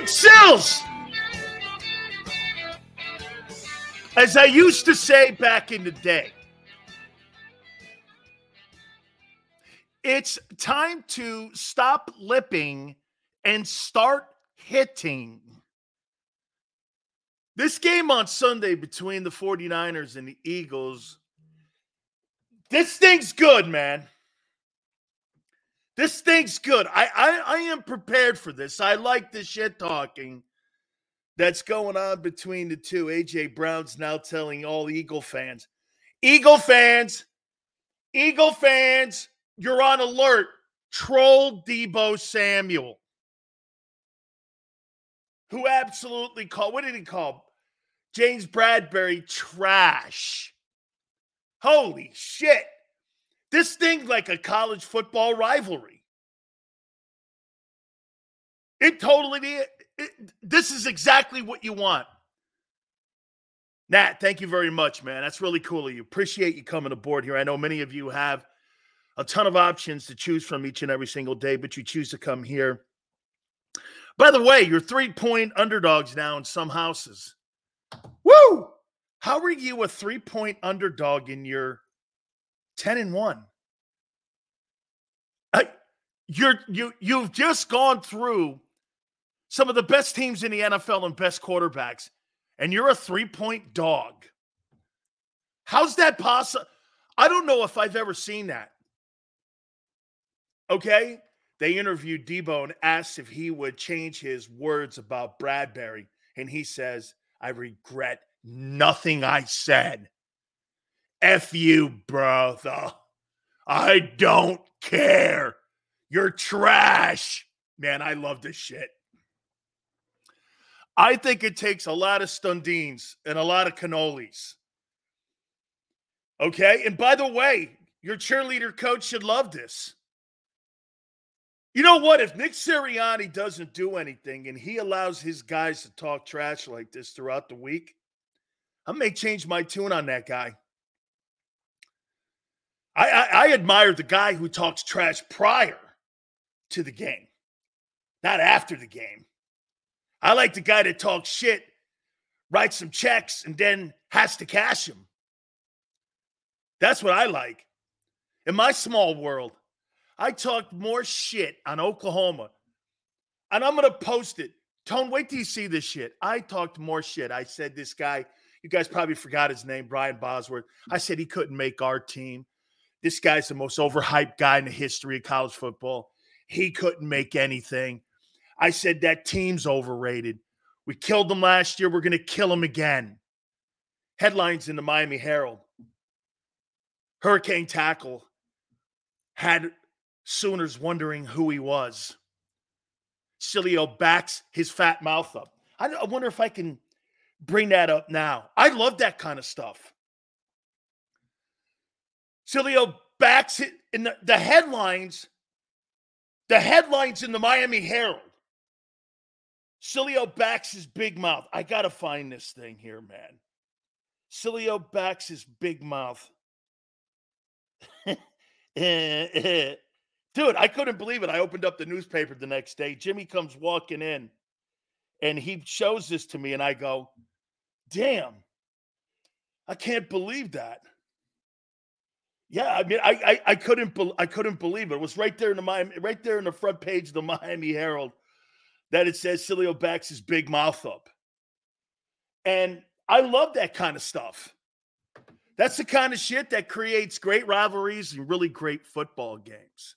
Big! As I used to say back in the day, it's time to stop lipping and start hitting. This game on Sunday between the 49ers and the Eagles, this thing's good, man. This thing's good. I, I, I am prepared for this. I like the shit talking that's going on between the two. AJ Brown's now telling all Eagle fans, Eagle fans, Eagle fans, you're on alert. Troll Deebo Samuel, who absolutely called, what did he call James Bradberry trash? Holy shit. This thing like a college football rivalry. It totally it, this is exactly what you want. Nat, thank you very much, man. That's really cool of you. Appreciate you coming aboard here. I know many of you have a ton of options to choose from each and every single day, but you choose to come here. By the way, you're three point underdogs now in some houses. Woo! How are you a three point underdog in your 10 and 1? I, you're you you've just gone through some of the best teams in the NFL and best quarterbacks, and you're a three point dog. How's that possible? I don't know if I've ever seen that. Okay. They interviewed Deebo and asked if he would change his words about Bradberry And he says, I regret nothing I said. F you, brother. I don't care. You're trash. Man, I love this shit. I think it takes a lot of stundines and a lot of cannolis. Okay. And by the way, your cheerleader coach should love this. You know what? If Nick Sirianni doesn't do anything and he allows his guys to talk trash like this throughout the week, I may change my tune on that guy. I, I, I admire the guy who talks trash prior to the game, not after the game. I like the guy that talks shit, writes some checks, and then has to cash them. That's what I like. In my small world, I talked more shit on Oklahoma, and I'm going to post it. Tone, wait till you see this shit. I talked more shit. I said this guy, you guys probably forgot his name, Brian Bosworth. I said he couldn't make our team. This guy's the most overhyped guy in the history of college football. He couldn't make anything. I said that team's overrated. We killed them last year. We're going to kill them again. Headlines in the Miami Herald Hurricane tackle had Sooners wondering who he was. Sileo backs his fat mouth up. I, I wonder if I can bring that up now. I love that kind of stuff. Sileo backs it in the, the headlines. The headlines in the Miami Herald Sileo backs his big mouth. I got to find this thing here, man. Sileo backs his big mouth. Dude, I couldn't believe it. I opened up the newspaper the next day. Jimmy comes walking in and he shows this to me, and I go, damn, I can't believe that. Yeah, I mean, I, I, I couldn't be, I couldn't believe it. It was right there in the Miami, right there in the front page of the Miami Herald that it says Sileo backs his big mouth up. And I love that kind of stuff. That's the kind of shit that creates great rivalries and really great football games.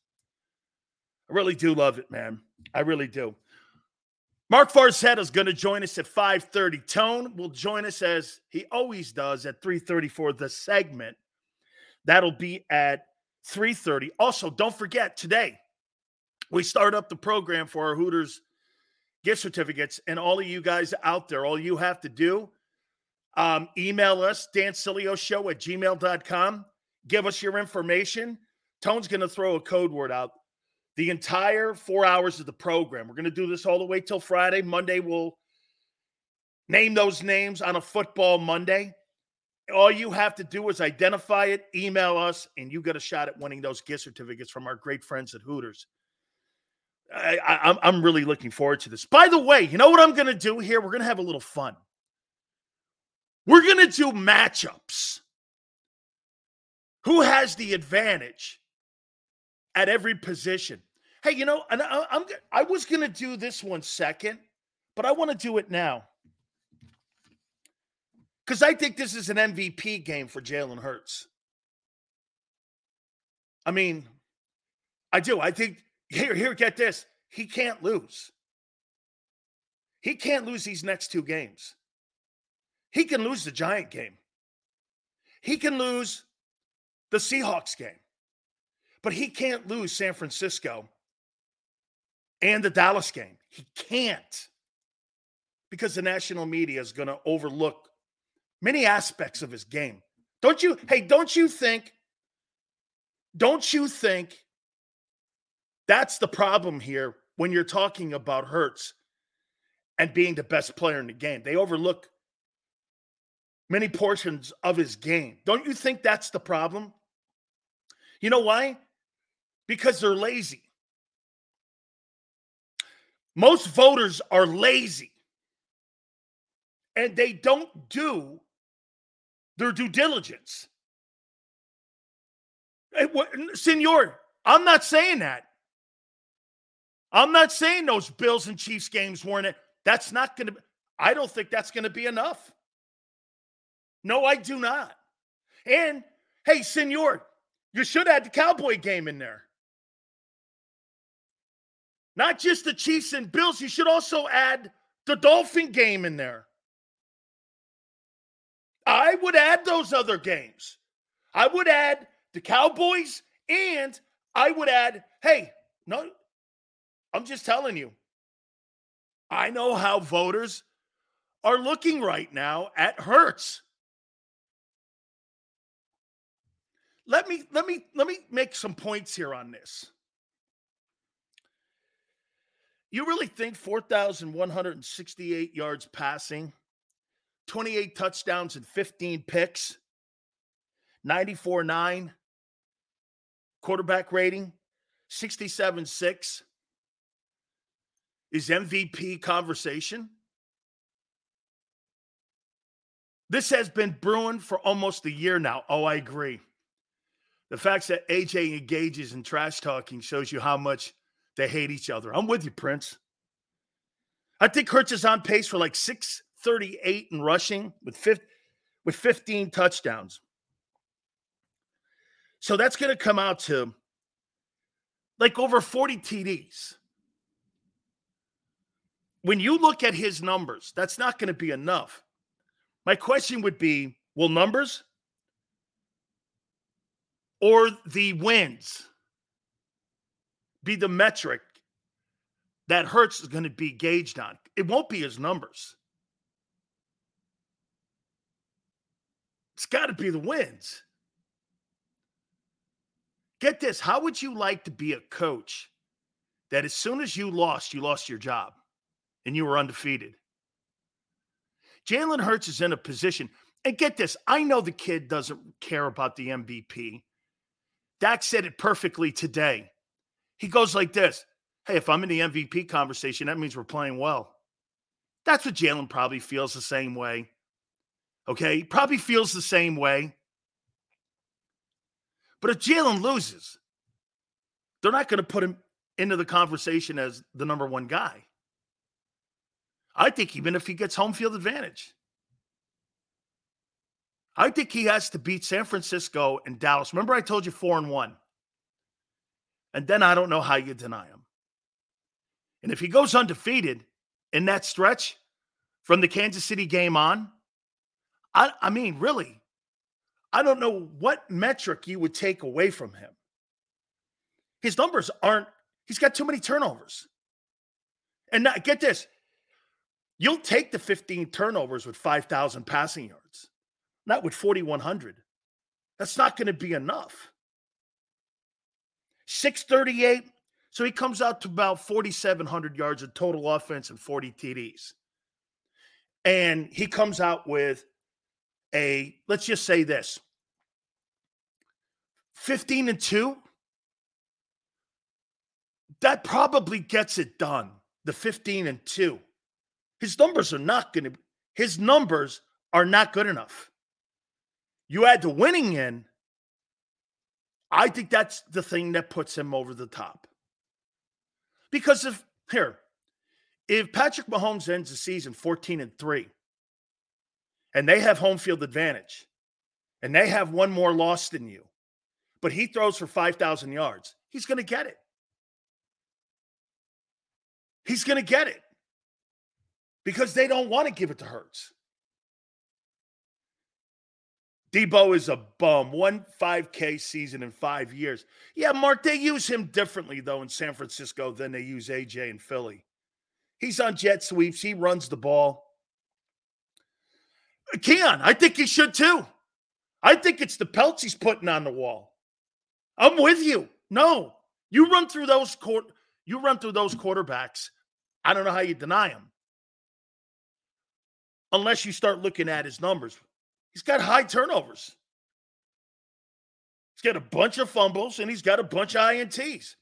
I really do love it, man. I really do. Mark Farzetta is going to join us at 5:30. Tone will join us as he always does at 3:30 for the segment. That'll be at 3:30. Also, don't forget today we start up the program for our Hooters gift certificates. And all of you guys out there, all you have to do, um, email us, dansileo show at gmail.com. Give us your information. Tone's going to throw a code word out the entire four hours of the program. We're going to do this all the way till Friday. Monday, we'll name those names on a football Monday. All you have to do is identify it, email us, and you get a shot at winning those gift certificates from our great friends at Hooters. I, I, I'm really looking forward to this. By the way, you know what I'm going to do here? We're going to have a little fun. We're going to do matchups. Who has the advantage at every position? Hey, you know, and I, I'm I was going to do this one second, but I want to do it now because I think this is an MVP game for Jalen Hurts. I mean, I do. I think here, here, get this. He can't lose. He can't lose these next two games. He can lose the Giant game. He can lose the Seahawks game. But he can't lose San Francisco and the Dallas game. He can't because the national media is going to overlook many aspects of his game. Don't you? Hey, don't you think? Don't you think that's the problem here when you're talking about Hurts and being the best player in the game? They overlook many portions of his game. Don't you think that's the problem? You know why? Because they're lazy. Most voters are lazy and they don't do their due diligence. Hey, what, senor, I'm not saying that. I'm not saying those Bills and Chiefs games weren't it. That's not going to, I don't think that's going to be enough. No, I do not. And hey, senor, you should add the Cowboy game in there. Not just the Chiefs and Bills, you should also add the Dolphin game in there. I would add those other games. I would add the Cowboys and I would add, hey, no, I'm just telling you. I know how voters are looking right now at Hurts. Let me let me let me make some points here on this. You really think 4,168 yards passing 28 touchdowns and 15 picks, 94 9 quarterback rating, 67 6 is MVP conversation. This has been brewing for almost a year now. Oh, I agree. The fact that AJ engages in trash talking shows you how much they hate each other. I'm with you, Prince. I think Hurts is on pace for like six 38 in rushing with 50, with 15 touchdowns. So that's going to come out to like over 40 TDs. When you look at his numbers, that's not going to be enough. My question would be will numbers or the wins be the metric that Hurts is going to be gauged on? It won't be his numbers. It's got to be the wins. Get this. How would you like to be a coach that as soon as you lost, you lost your job and you were undefeated? Jalen Hurts is in a position, and get this. I know the kid doesn't care about the MVP. Dak said it perfectly today. He goes like this Hey, if I'm in the MVP conversation, that means we're playing well. That's what Jalen probably feels the same way. Okay. Probably feels the same way. But if Jalen loses, they're not going to put him into the conversation as the number one guy. I think even if he gets home field advantage, I think he has to beat San Francisco and Dallas. Remember, I told you four and one. And then I don't know how you deny him. And if he goes undefeated in that stretch from the Kansas City game on, I, I mean, really, I don't know what metric you would take away from him. His numbers aren't, he's got too many turnovers. And now, get this, You'll take the 15 turnovers with 5,000 passing yards, not with 4,100. That's not going to be enough. 638. So he comes out to about 4,700 yards of total offense and 40 TDs. And he comes out with a, let's just say this 15 and 2. That probably gets it done. The 15 and 2. His numbers are not going to, his numbers are not good enough. You add the winning in, I think that's the thing that puts him over the top. Because if, here, if Patrick Mahomes ends the season 14 and 3, and they have home field advantage, and they have one more loss than you, but he throws for 5,000 yards, he's going to get it. He's going to get it because they don't want to give it to Hurts. Deebo is a bum. One 5K season in five years. Yeah, Mark, they use him differently, though, in San Francisco than they use AJ in Philly. He's on jet sweeps, he runs the ball. Keon, I think he should too. I think it's the pelts he's putting on the wall. I'm with you. No, you run through those court, you run through those quarterbacks. I don't know how you deny him, unless you start looking at his numbers. He's got high turnovers. He's got a bunch of fumbles and he's got a bunch of INTs.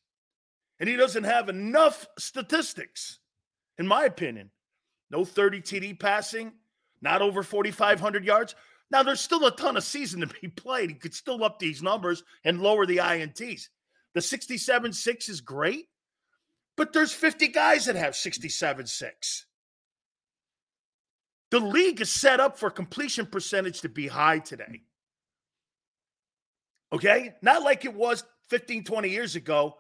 And he doesn't have enough statistics, in my opinion. No 30 TD passing, not over 4,500 yards. Now, there's still a ton of season to be played. He could still up these numbers and lower the INTs. The 67 6 is great, but there's 50 guys that have 67 6. The league is set up for completion percentage to be high today. Okay? Not like it was 15, 20 years ago,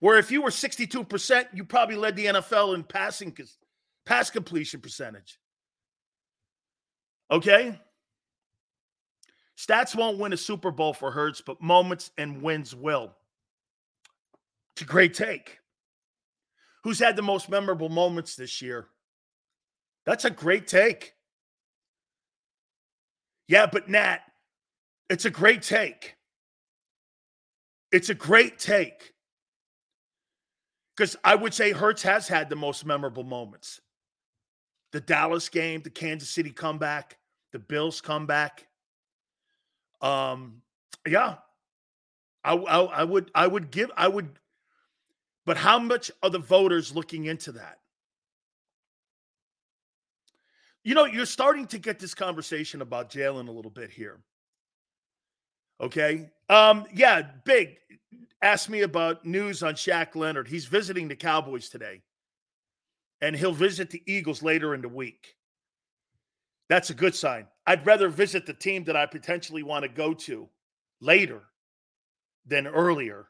where if you were 62%, you probably led the NFL in passing pass completion percentage. Okay? Stats won't win a Super Bowl for Hurts, but moments and wins will. It's a great take. Who's had the most memorable moments this year? That's a great take. Yeah, but Nat, it's a great take. It's a great take. Because I would say Hurts has had the most memorable moments. The Dallas game, the Kansas City comeback, the Bills comeback. Um, yeah. I, I, I would I would give I would but how much are the voters looking into that? You know, you're starting to get this conversation about Jalen a little bit here. Okay. Um, yeah, big. Ask me about news on Shaq Leonard. He's visiting the Cowboys today. And he'll visit the Eagles later in the week. That's a good sign. I'd rather visit the team that I potentially want to go to later than earlier.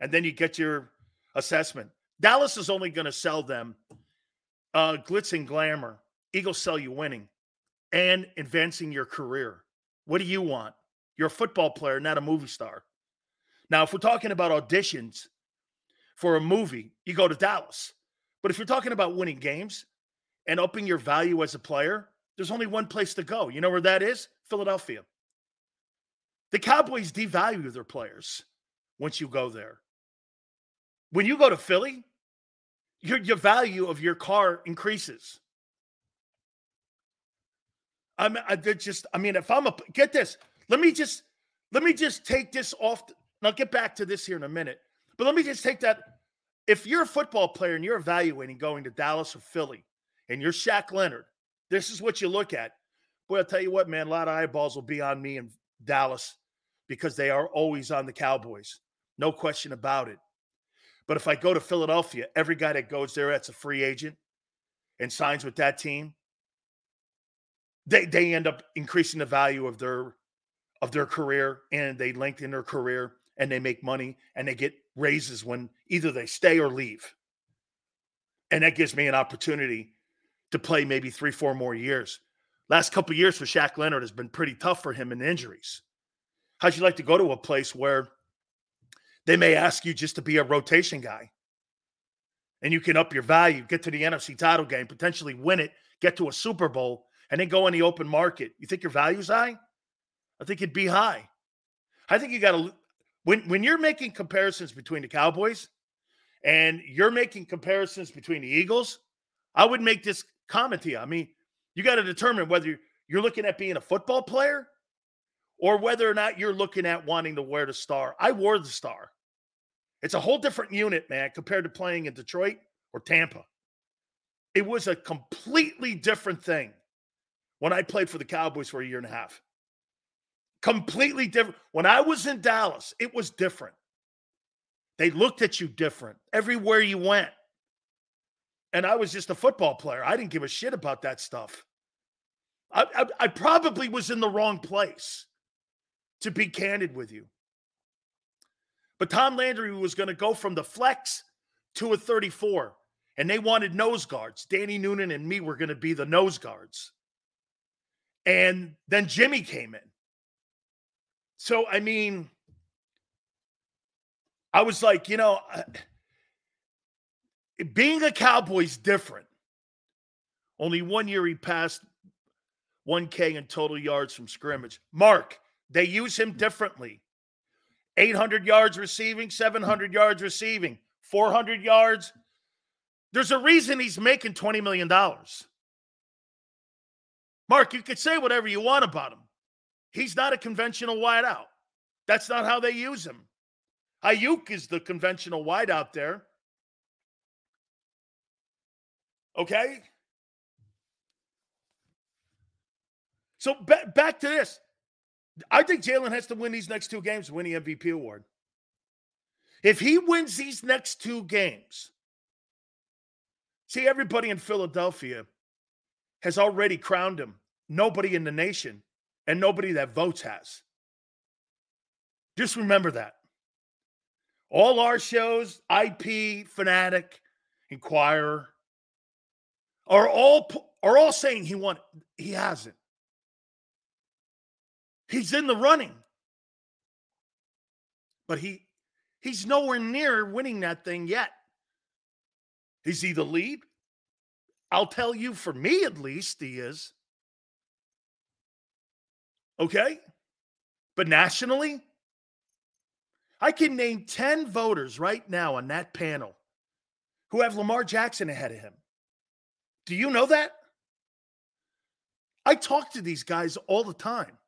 And then you get your assessment. Dallas is only going to sell them uh, glitz and glamour Eagles sell you winning and advancing your career. What do you want? You're a football player, not a movie star. Now, if we're talking about auditions for a movie, you go to Dallas. But if you're talking about winning games and upping your value as a player, there's only one place to go. You know where that is? Philadelphia. The Cowboys devalue their players once you go there. When you go to Philly, your, your value of your car increases. I'm I just I mean if I'm a get this, let me just let me just take this off. and I'll get back to this here in a minute. But let me just take that. If you're a football player and you're evaluating going to Dallas or Philly and you're Shaq Leonard, this is what you look at. Boy, I'll tell you what, man, a lot of eyeballs will be on me in Dallas because they are always on the Cowboys. No question about it. But if I go to Philadelphia, every guy that goes there, that's a free agent and signs with that team they they end up increasing the value of their of their career and they lengthen their career and they make money and they get raises when either they stay or leave. And that gives me an opportunity to play maybe three, four more years. Last couple years for Shaq Leonard has been pretty tough for him in injuries. How'd you like to go to a place where they may ask you just to be a rotation guy and you can up your value, get to the NFC title game, potentially win it, get to a Super Bowl, and then go in the open market. You think your value's high? I think it'd be high. I think you got to when when you're making comparisons between the Cowboys and you're making comparisons between the Eagles, I would make this comment to you. I mean, you got to determine whether you're looking at being a football player or whether or not you're looking at wanting to wear the star. I wore the star. It's a whole different unit, man, compared to playing in Detroit or Tampa. It was a completely different thing when I played for the Cowboys for a year and a half. Completely different. When I was in Dallas, it was different. They looked at you different everywhere you went. And I was just a football player. I didn't give a shit about that stuff. I, I, I probably was in the wrong place, to be candid with you. But Tom Landry was going to go from the flex to a 34, and they wanted nose guards. Danny Noonan and me were going to be the nose guards. And then Jimmy came in. So, I mean, I was like, you know, uh, being a Cowboy's is different. Only one year he passed 1K in total yards from scrimmage. Mark, they use him differently. 800 yards receiving, 700 yards receiving, 400 yards. There's a reason he's making $20 million. Mark, you could say whatever you want about him. He's not a conventional wideout. That's not how they use him. Aiyuk is the conventional wideout there. Okay? So ba- back to this. I think Jalen has to win these next two games to win the MVP award. If he wins these next two games, see, everybody in Philadelphia has already crowned him. Nobody in the nation and nobody that votes has. Just remember that. All our shows, IP, Fanatic, Inquirer, are all are all saying he won. He hasn't. He's in the running. But he he's nowhere near winning that thing yet. Is he the lead? I'll tell you, for me at least, he is. Okay? But nationally, I can name 10 voters right now on that panel who have Lamar Jackson ahead of him. Do you know that? I talk to these guys all the time.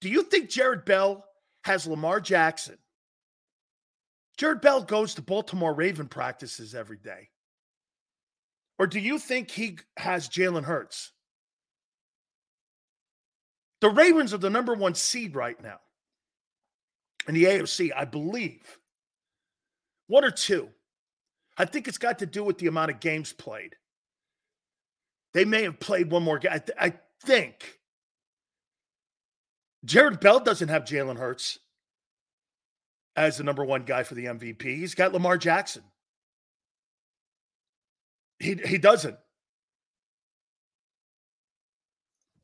Do you think Jared Bell has Lamar Jackson? Jared Bell goes to Baltimore Raven practices every day. Or do you think he has Jalen Hurts? The Ravens are the number one seed right now in the AFC, I believe. One or two. I think it's got to do with the amount of games played. They may have played one more game. I, th- I think. Jared Bell doesn't have Jalen Hurts as the number one guy for the MVP. He's got Lamar Jackson. He, he doesn't.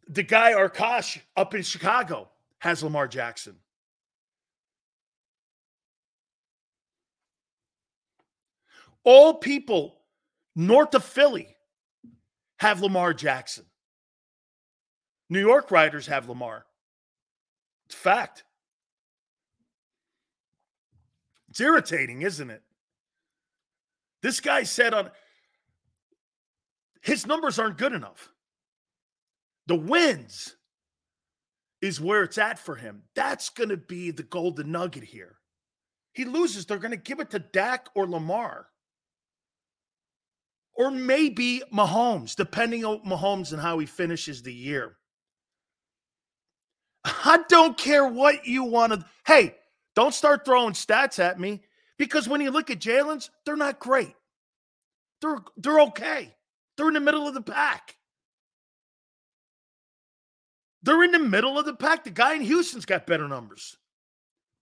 The guy Arkush up in Chicago has Lamar Jackson. All people north of Philly have Lamar Jackson. New York riders have Lamar. It's fact. It's irritating, isn't it? This guy said on his numbers aren't good enough. The wins is where it's at for him. That's going to be the golden nugget here. He loses, they're going to give it to Dak or Lamar or maybe Mahomes, depending on Mahomes and how he finishes the year. I don't care what you want to. Hey, don't start throwing stats at me because when you look at Jalen's, they're not great. They're they're okay. They're in the middle of the pack. They're in the middle of the pack. The guy in Houston's got better numbers.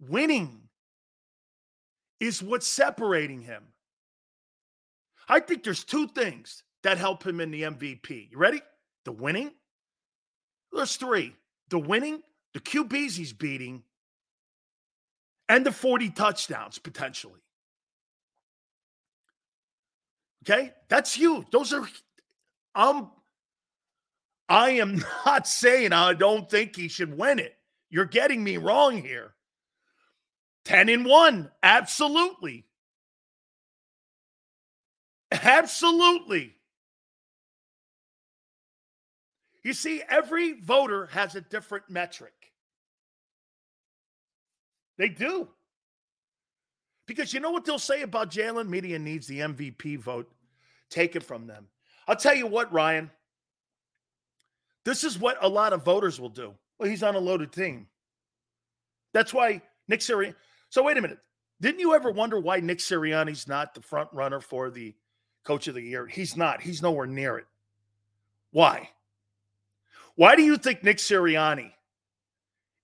Winning is what's separating him. I think there's two things that help him in the MVP. You ready? The winning. There's three the winning, the QBs he's beating, and the 40 touchdowns potentially. Okay? That's huge. Those are um I am not saying I don't think he should win it. You're getting me wrong here. 10 and 1. Absolutely. Absolutely. You see, every voter has a different metric. They do. Because you know what they'll say about Jalen? Media needs the MVP vote taken from them. I'll tell you what, Ryan. This is what a lot of voters will do. Well, he's on a loaded team. That's why Nick Sirianni. So wait a minute. Didn't you ever wonder why Nick Sirianni's not the front runner for the coach of the year? He's not. He's nowhere near it. Why? Why do you think Nick Sirianni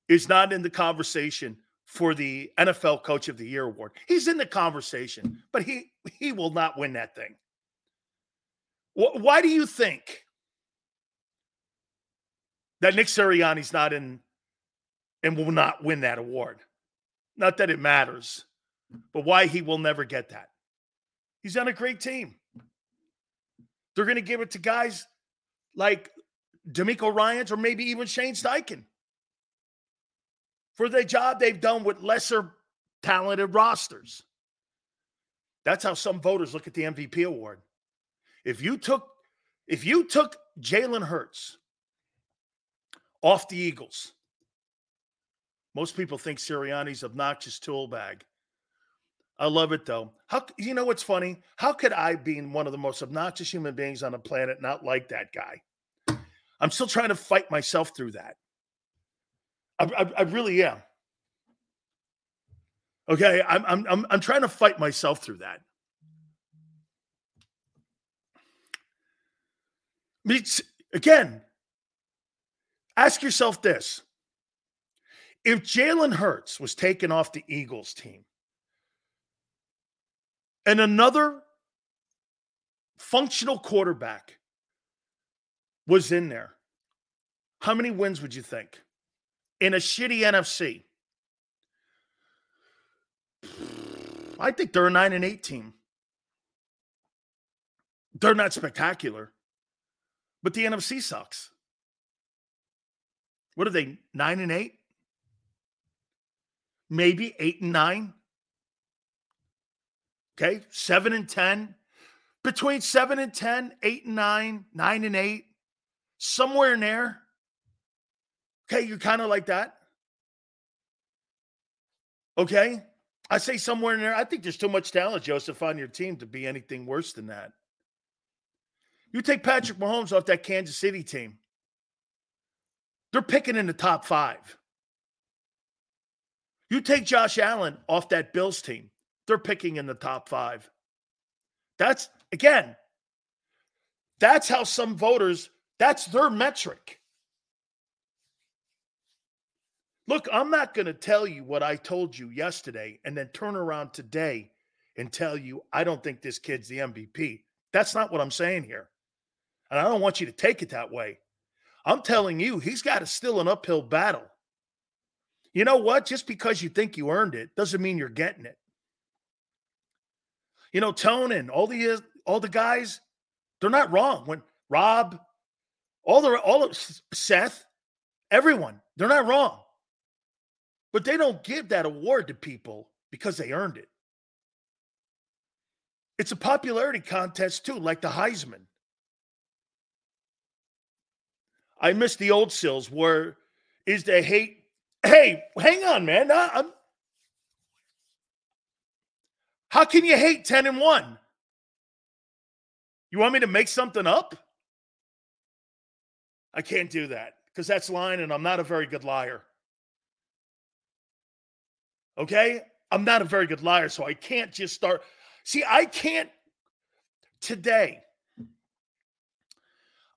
is not in the conversation for the NFL Coach of the Year award? He's in the conversation, but he he will not win that thing. Why do you think that Nick Sirianni's not in and will not win that award? Not that it matters, but why he will never get that. He's on a great team. They're going to give it to guys like DeMeco Ryans or maybe even Shane Steichen for the job they've done with lesser talented rosters. That's how some voters look at the MVP award. If you took if you took Jalen Hurts off the Eagles, most people think Sirianni's obnoxious tool bag. I love it though. How you know what's funny? How could I, being one of the most obnoxious human beings on the planet, not like that guy? I'm still trying to fight myself through that. I, I, I really am. Okay, I'm, I'm I'm I'm trying to fight myself through that. It's, again, ask yourself this: If Jalen Hurts was taken off the Eagles team, and another functional quarterback was in there, how many wins would you think? In a shitty NFC. I think they're a 9 and 8 team. They're not spectacular, but the NFC sucks. What are they? 9 and 8? Maybe 8 and 9? Okay, 7 and 10. Between 7 and 10, 8 and 9, 9 and 8 somewhere in there. Okay, you're kind of like that. Okay. I say somewhere in there. I think there's too much talent, Joseph, on your team to be anything worse than that. You take Patrick Mahomes off that Kansas City team, they're picking in the top five. You take Josh Allen off that Bills team, they're picking in the top five. That's, again, that's how some voters that's their metric. Look, I'm not going to tell you what I told you yesterday and then turn around today and tell you I don't think this kid's the MVP. That's not what I'm saying here. And I don't want you to take it that way. I'm telling you, he's got a still an uphill battle. You know what? Just because you think you earned it doesn't mean you're getting it. You know, Tone and all the uh, all the guys, they're not wrong. When Rob, all the all of Seth, everyone, they're not wrong. But they don't give that award to people because they earned it. It's a popularity contest too, like the Heisman. I miss the old Sills where is the hate. Hey, hang on, man. I'm, how can you hate 10 and 1? You want me to make something up? I can't do that because that's lying and I'm not a very good liar. Okay? I'm not a very good liar, so I can't just start. See, I can't. Today,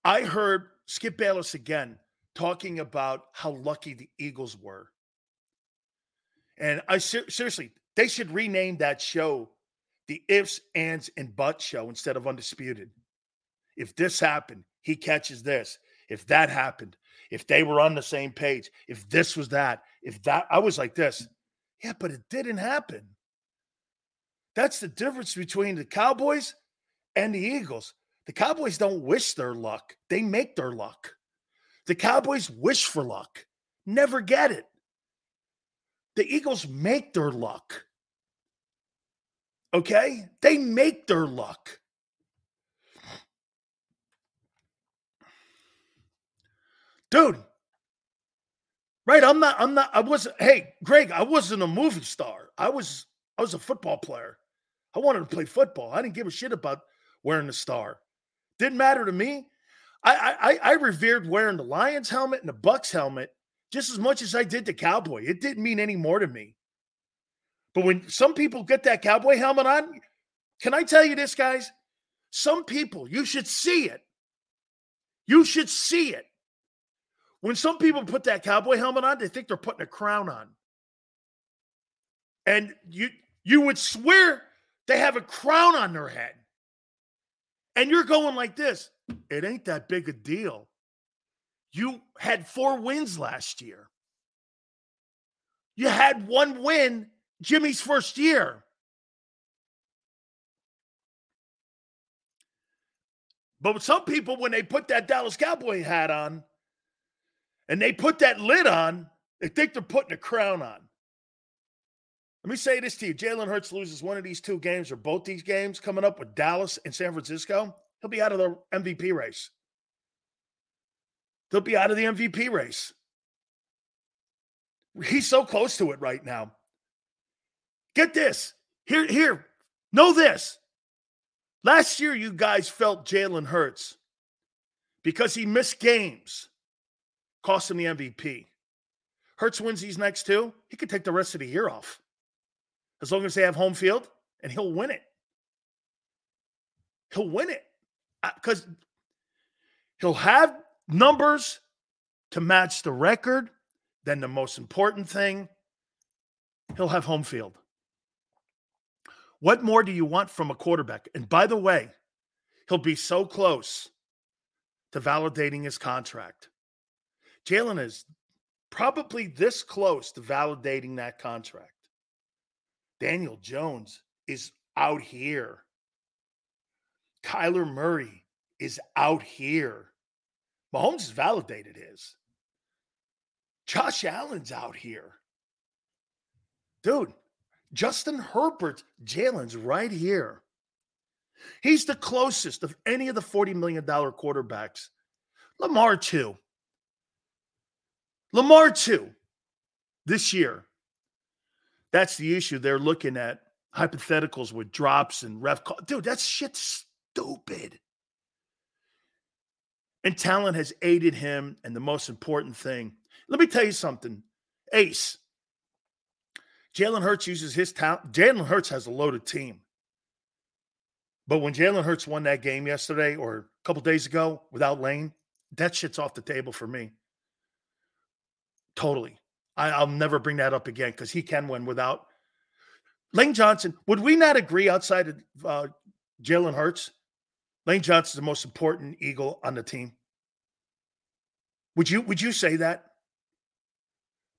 I heard Skip Bayless again talking about how lucky the Eagles were. And I ser- seriously, they should rename that show the ifs, ands, and buts show instead of undisputed. If this happened, he catches this if that happened, if they were on the same page, if this was that, if that, I was like this. Yeah, but it didn't happen. That's the difference between the Cowboys and the Eagles. The Cowboys don't wish their luck, they make their luck. The Cowboys wish for luck, never get it. The Eagles make their luck. Okay? They make their luck. Dude, right? I'm not, I'm not, I wasn't, hey, Greg, I wasn't a movie star. I was, I was a football player. I wanted to play football. I didn't give a shit about wearing a star. Didn't matter to me. I, I I revered wearing the Lions helmet and the Bucks helmet just as much as I did the Cowboy. It didn't mean any more to me. But when some people get that Cowboy helmet on, can I tell you this, guys? Some people, you should see it. You should see it. When some people put that cowboy helmet on, they think they're putting a crown on. And you you would swear they have a crown on their head. And you're going like this. It ain't that big a deal. You had four wins last year. You had one win Jimmy's first year. But some people, when they put that Dallas Cowboy hat on and they put that lid on, they think they're putting a crown on. Let me say this to you Jalen Hurts loses one of these two games or both these games coming up with Dallas and San Francisco. He'll be out of the MVP race. He'll be out of the MVP race. He's so close to it right now. Get this. Here, here. Know this. Last year, you guys felt Jalen Hurts because he missed games, cost him the MVP. Hurts wins these next two, he could take the rest of the year off as long as they have home field, and he'll win it. He'll win it uh, because he'll have numbers to match the record. Then the most important thing, he'll have home field. What more do you want from a quarterback? And by the way, he'll be so close to validating his contract. Jalen is probably this close to validating that contract. Daniel Jones is out here. Kyler Murray is out here. Mahomes has validated his. Josh Allen's out here. Dude, Justin Herbert, Jalen's right here. He's the closest of any of the $40 million quarterbacks. Lamar, too. Lamar, too, this year. That's the issue. They're looking at hypotheticals with drops and ref. Call. Dude, that's shit stupid. And talent has aided him. And the most important thing, let me tell you something Ace, Jalen Hurts uses his talent. Jalen Hurts has a loaded team. But when Jalen Hurts won that game yesterday or a couple days ago without Lane, that shit's off the table for me. Totally. I, will never bring that up again because he can win without Lane Johnson. Would we not agree outside of uh, Jalen Hurts? Lane Johnson's the most important Eagle on the team. Would you would you say that?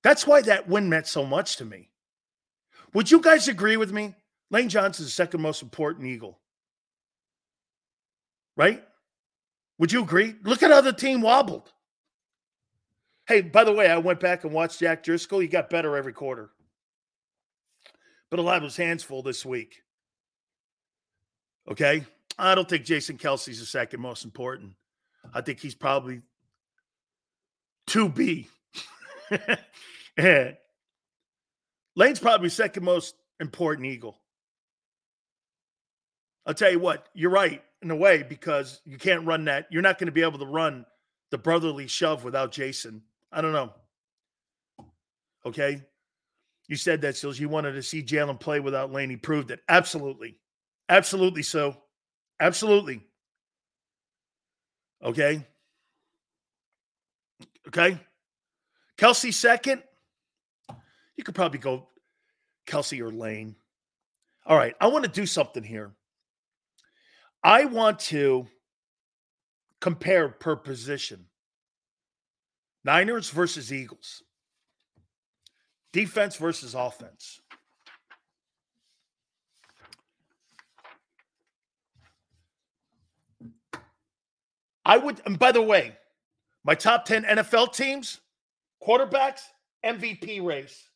That's why that win meant so much to me. Would you guys agree with me? Lane Johnson's the second most important Eagle. Right? Would you agree? Look at how the team wobbled. Hey, by the way, I went back and watched Jack Driscoll. He got better every quarter. But a lot of his hands full this week. Okay? I don't think Jason Kelce's the second most important. I think he's probably 2B. Lane's probably second most important Eagle. I'll tell you what, you're right in a way because you can't run that. You're not going to be able to run the brotherly shove without Jason. I don't know. Okay. You said that, Sills. You wanted to see Jalen play without Lane. He proved it. Absolutely. Absolutely so. Absolutely. Okay. Okay. Kelce second. You could probably go Kelce or Lane. All right. I want to do something here. I want to compare per position. Niners versus Eagles. Defense versus offense. I would, and by the way, my top 10 NFL teams, quarterbacks, MVP race.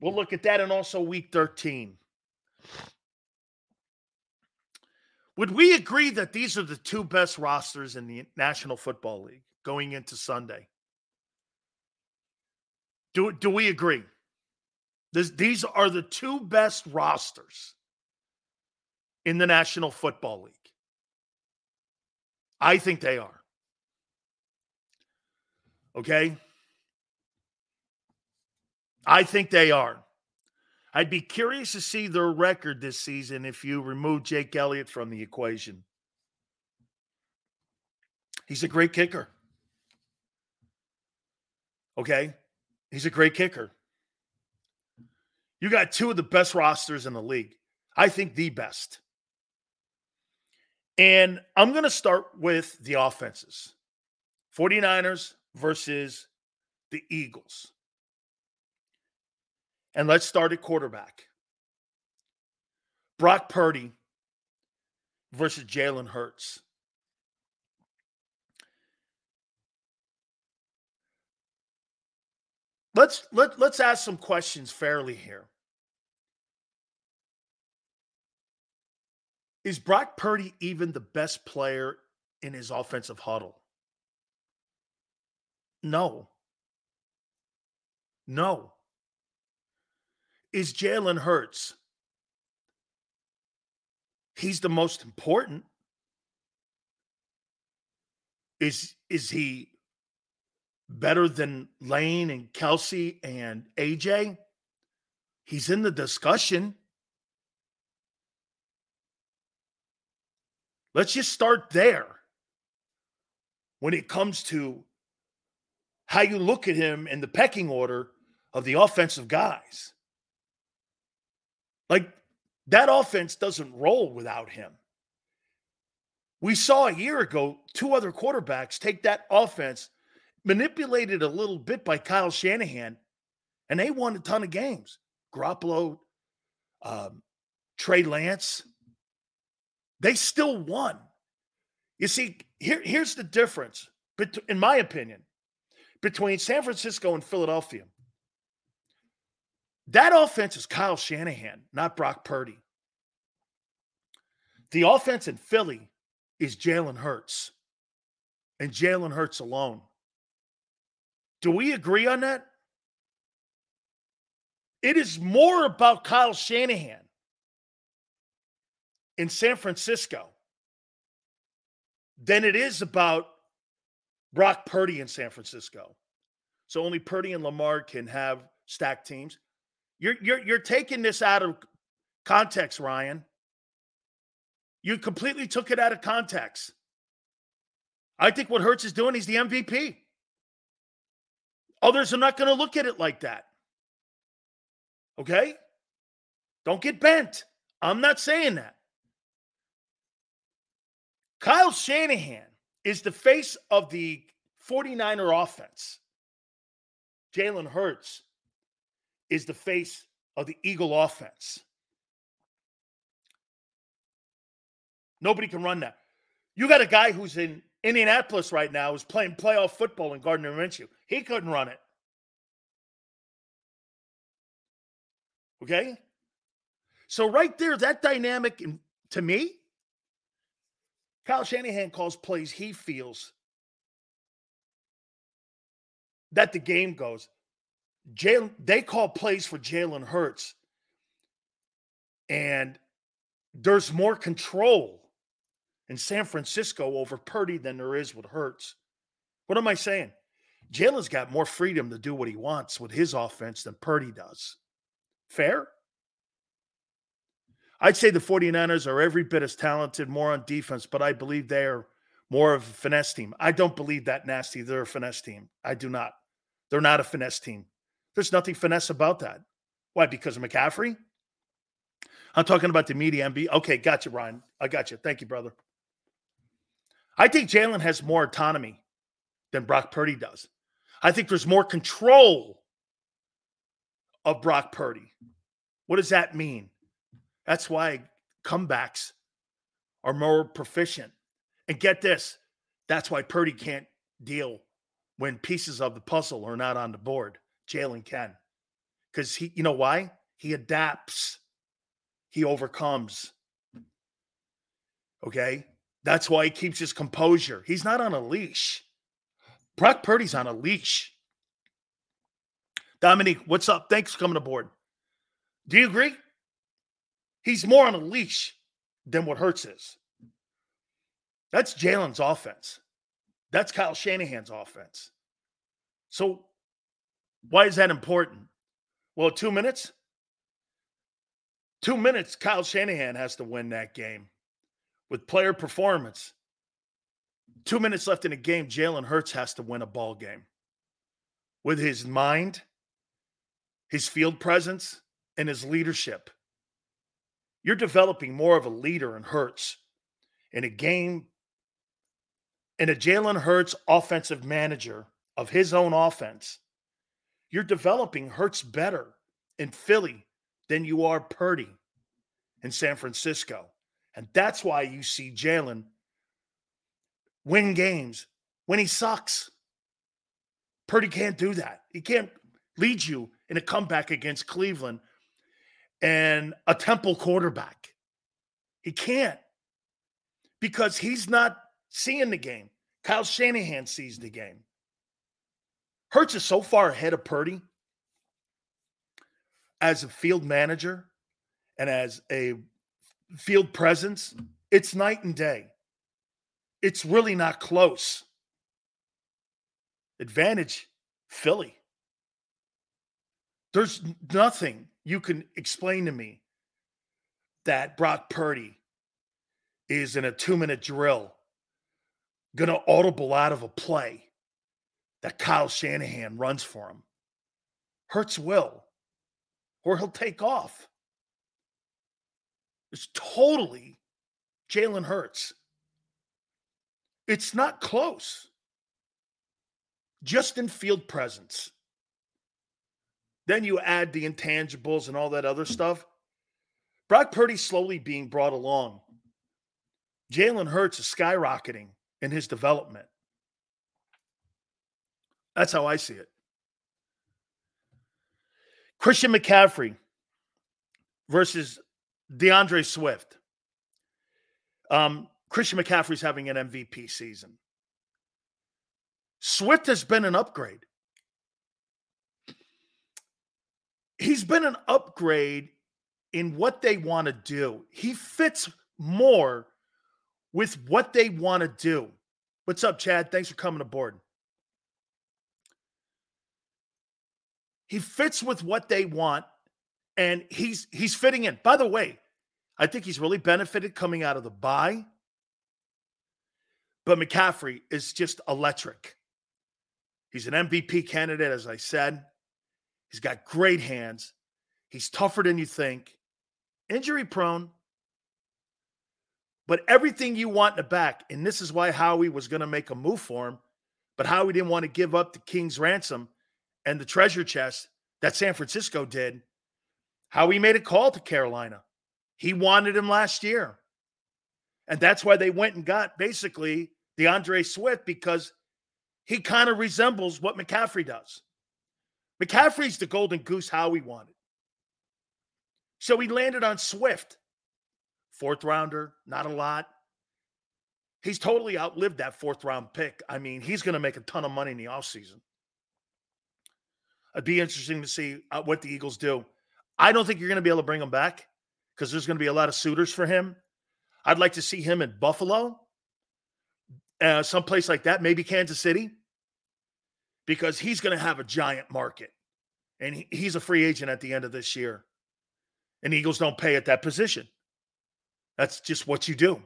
We'll look at that and also week 13. Would we agree that these are the two best rosters in the National Football League going into Sunday? Do, do we agree? This, these are the two best rosters in the National Football League. I think they are. Okay? I think they are. I'd be curious to see their record this season if you remove Jake Elliott from the equation. He's a great kicker. Okay? He's a great kicker. You got two of the best rosters in the league. I think the best. And I'm going to start with the offenses 49ers versus the Eagles. And let's start at quarterback. Brock Purdy versus Jalen Hurts. Let's let, let's ask some questions fairly here. Is Brock Purdy even the best player in his offensive huddle? No. No is Jalen Hurts. He's the most important. Is is he better than Lane and Kelce and AJ? He's in the discussion. Let's just start there. When it comes to how you look at him in the pecking order of the offensive guys. Like that offense doesn't roll without him. We saw a year ago two other quarterbacks take that offense, manipulated a little bit by Kyle Shanahan, and they won a ton of games. Garoppolo, um, Trey Lance, they still won. You see, here, here's the difference, in my opinion, between San Francisco and Philadelphia. That offense is Kyle Shanahan, not Brock Purdy. The offense in Philly is Jalen Hurts and Jalen Hurts alone. Do we agree on that? It is more about Kyle Shanahan in San Francisco than it is about Brock Purdy in San Francisco. So only Purdy and Lamar can have stacked teams. You're you're you're taking this out of context, Ryan. You completely took it out of context. I think what Hurts is doing, he's the MVP. Others are not going to look at it like that. Okay? Don't get bent. I'm not saying that. Kyle Shanahan is the face of the 49er offense. Jalen Hurts is the face of the Eagle offense. Nobody can run that. You got a guy who's in Indianapolis right now is playing playoff football in Gardner Minshew. He couldn't run it. Okay? So right there, that dynamic to me, Kyle Shanahan calls plays he feels that the game goes. Jalen, they call plays for Jalen Hurts, and there's more control in San Francisco over Purdy than there is with Hurts. What am I saying? Jalen's got more freedom to do what he wants with his offense than Purdy does. Fair? I'd say the 49ers are every bit as talented, more on defense, but I believe they are more of a finesse team. I don't believe that nasty. They're a finesse team. I do not. They're not a finesse team. There's nothing finesse about that. Why? Because of McCaffrey? I'm talking about the media MB. Okay, gotcha, Ryan. I got you. Thank you, brother. I think Jalen has more autonomy than Brock Purdy does. I think there's more control of Brock Purdy. What does that mean? That's why comebacks are more proficient. And get this that's why Purdy can't deal when pieces of the puzzle are not on the board. Jalen can. Because he, you know why? He adapts, he overcomes. Okay. That's why he keeps his composure. He's not on a leash. Brock Purdy's on a leash. Dominique, what's up? Thanks for coming aboard. Do you agree? He's more on a leash than what Hurts is. That's Jalen's offense. That's Kyle Shanahan's offense. So, why is that important? Well, two minutes. Two minutes, Kyle Shanahan has to win that game with player performance. Two minutes left in the game, Jalen Hurts has to win a ball game with his mind, his field presence, and his leadership. You're developing more of a leader in Hurts in a game, in a Jalen Hurts offensive manager of his own offense. You're developing Hurts better in Philly than you are Purdy in San Francisco. And that's why you see Jalen win games when he sucks. Purdy can't do that. He can't lead you in a comeback against Cleveland and a Temple quarterback. He can't because he's not seeing the game. Kyle Shanahan sees the game. Hurts is so far ahead of Purdy as a field manager and as a field presence. It's night and day. It's really not close. Advantage Philly. There's nothing you can explain to me that Brock Purdy is in a two minute drill going to audible out of a play that Kyle Shanahan runs for him. Hurts will, or he'll take off. It's totally Jalen Hurts. It's not close. Just in field presence. Then you add the intangibles and all that other stuff. Brock Purdy slowly being brought along. Jalen Hurts is skyrocketing in his development. That's how I see it. Christian McCaffrey versus D'Andre Swift. Um, Christian McCaffrey's having an MVP season. Swift has been an upgrade. he's been an upgrade in what they want to do. He fits more with what they want to do. What's up, Chad? Thanks for coming aboard. He fits with what they want and he's he's fitting in. By the way, I think he's really benefited coming out of the bye. But McCaffrey is just electric. He's an MVP candidate, as I said. He's got great hands. He's tougher than you think. Injury prone. But everything you want in the back, and this is why Howie was going to make a move for him, but Howie didn't want to give up the King's ransom and the treasure chest that San Francisco did. Howie made a call to Carolina. He wanted him last year. And that's why they went and got basically D'Andre Swift because he kind of resembles what McCaffrey does. McCaffrey's the golden goose Howie wanted. So he landed on Swift. Fourth rounder, not a lot. He's totally outlived that fourth round pick. I mean, he's going to make a ton of money in the offseason. It'd be interesting to see uh, what the Eagles do. I don't think you're going to be able to bring him back because there's going to be a lot of suitors for him. I'd like to see him in Buffalo, uh, someplace like that, maybe Kansas City because he's going to have a giant market. And he, he's a free agent at the end of this year. And Eagles don't pay at that position. That's just what you do.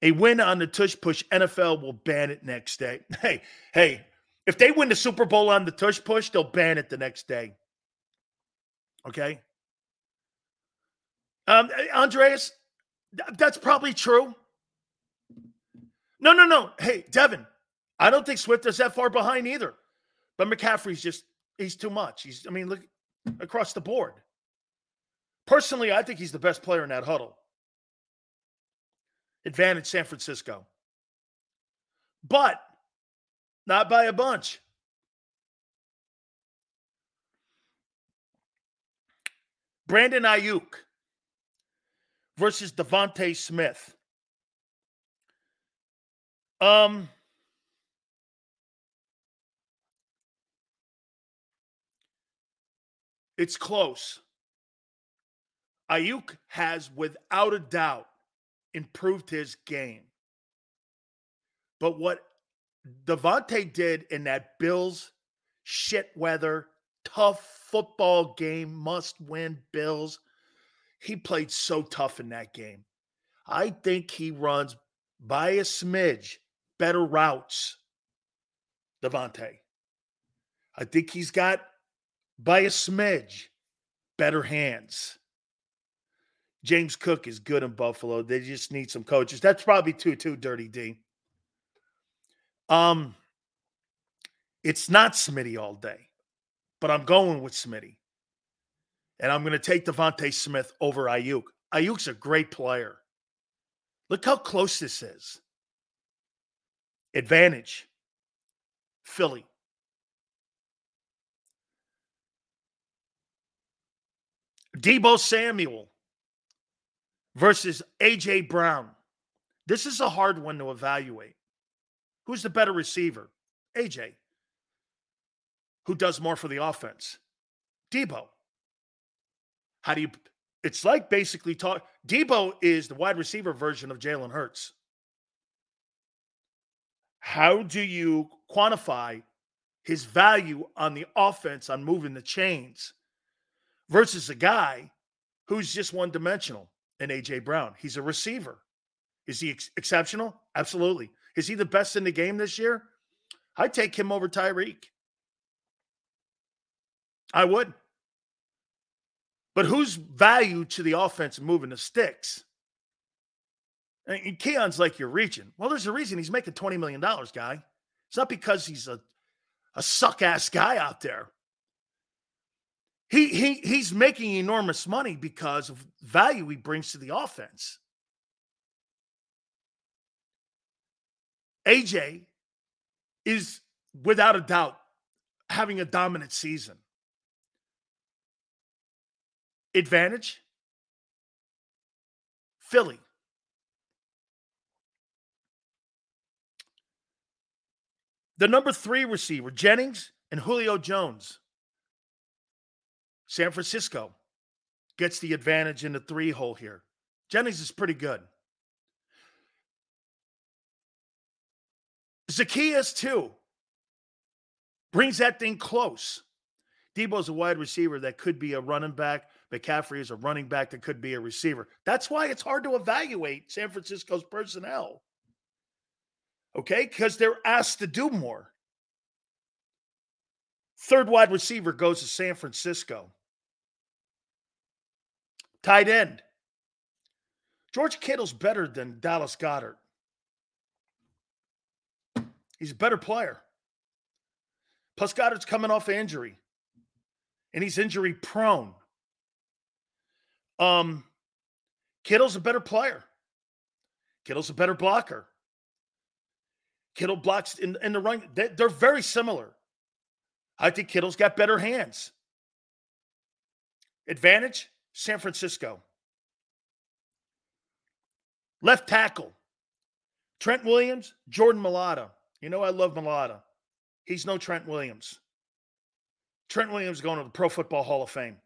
A win on the tush push, NFL will ban it next day. Hey, hey, if they win the Super Bowl on the tush push, they'll ban it the next day. Okay. Um, Andreas, that's probably true. No, no, no. Hey, Devin, I don't think Swift is that far behind either. But McCaffrey's just, he's too much. He's, I mean, look across the board. Personally, I think he's the best player in that huddle. Advantage San Francisco. But not by a bunch. Brandon Aiyuk versus DeVonta Smith. Um, it's close. Aiyuk has, without a doubt, improved his game. But what DeVonta did in that Bills shit weather, tough football game, must win Bills, he played so tough in that game. I think he runs by a smidge better routes, DeVonta. I think he's got by a smidge better hands. James Cook is good in Buffalo. They just need some coaches. That's probably too too dirty D. Um, it's not Smitty all day, but I'm going with Smitty, and I'm going to take DeVonta Smith over Aiyuk. Aiyuk's a great player. Look how close this is. Advantage. Philly. Deebo Samuel versus AJ Brown. This is a hard one to evaluate. Who's the better receiver? AJ. Who does more for the offense? Deebo. How do you it's like basically talk Deebo is the wide receiver version of Jalen Hurts. How do you quantify his value on the offense on moving the chains versus a guy who's just one dimensional in AJ Brown? He's a receiver. Is he ex- exceptional? Absolutely. Is he the best in the game this year? I take him over Tyreek. I would. But who's value to the offense moving the sticks? And Keon's like you're reaching. Well, there's a reason he's making $20 million, guy. It's not because he's a, a suck ass guy out there. He, he he's making enormous money because of value he brings to the offense. AJ is without a doubt having a dominant season. Advantage Philly. The number three receiver, Jennings and Julio Jones. San Francisco gets the advantage in the three hole here. Jennings is pretty good. Zacchaeus, too, brings that thing close. Deebo's a wide receiver that could be a running back. McCaffrey is a running back that could be a receiver. That's why it's hard to evaluate San Francisco's personnel. Okay, because they're asked to do more. Third wide receiver goes to San Francisco. Tight end. George Kittle's better than Dallas Goedert. He's a better player. Plus, Goedert's coming off injury, and he's injury prone. Um, Kittle's a better player. Kittle's a better blocker. Kittle blocks in, in the run. They're very similar. I think Kittle's got better hands. Advantage San Francisco. Left tackle Trent Williams, Jordan Mailata. You know, I love Mailata. He's no Trent Williams. Trent Williams going to the Pro Football Hall of Fame.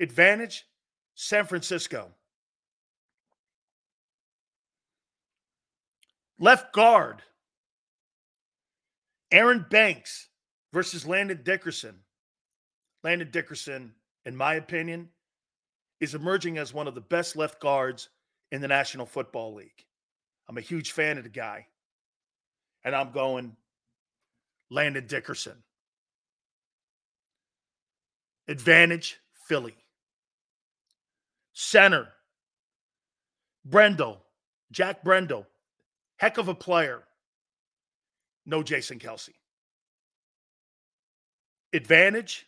Advantage San Francisco. Left guard, Aaron Banks versus Landon Dickerson. Landon Dickerson, in my opinion, is emerging as one of the best left guards in the National Football League. I'm a huge fan of the guy. And I'm going Landon Dickerson. Advantage Philly. Center Brendel, Jake Brendel, Heck of a player. No Jason Kelce. Advantage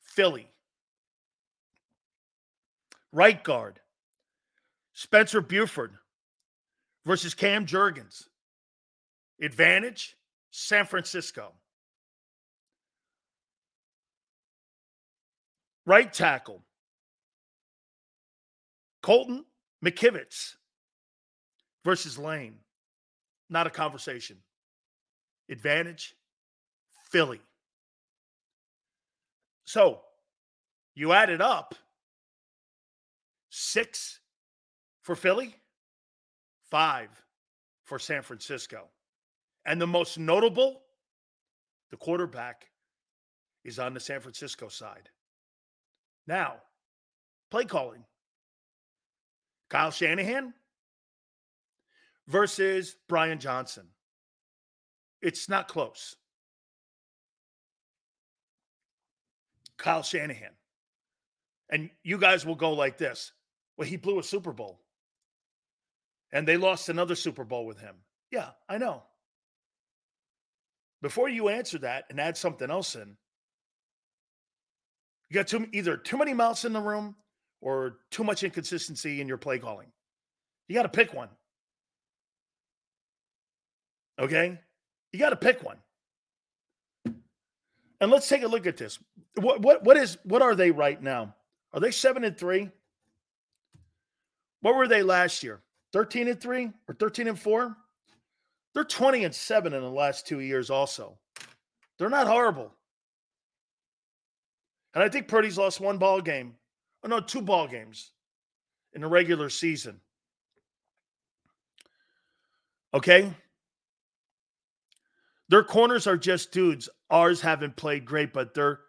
Philly. Right guard Spencer Burford versus Cam Jurgens. Advantage, San Francisco. Right tackle, Colton McKivitz versus Lane. Not a conversation. Advantage, Philly. So you add it up six for Philly, five for San Francisco. And the most notable, the quarterback is on the San Francisco side. Now, play calling. Kyle Shanahan versus Brian Johnson. It's not close. Kyle Shanahan. And you guys will go like this. Well, he blew a Super Bowl. And they lost another Super Bowl with him. Yeah, I know. Before you answer that and add something else in, you got too, either too many mouths in the room or too much inconsistency in your play calling. You got to pick one. Okay? You got to pick one. And let's take a look at this. What what what is what are they right now? Are they 7 and 3? What were they last year? 13 and 3 or 13 and 4? They're 20 and 7 in the last 2 years also. They're not horrible. And I think Purdy's lost one ball game. Oh no, two ball games in the regular season. Okay? Their corners are just dudes. Ours haven't played great, but they're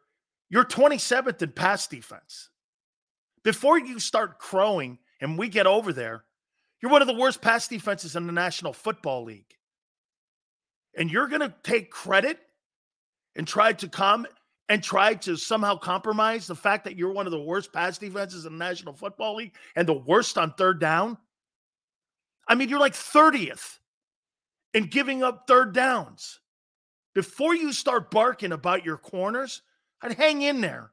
you're 27th in pass defense. Before you start crowing and we get over there, you're one of the worst pass defenses in the National Football League. And you're going to take credit and try to come and try to somehow compromise the fact that you're one of the worst pass defenses in the National Football League and the worst on third down. I mean, you're like 30th in giving up third downs. Before you start barking about your corners, I'd hang in there.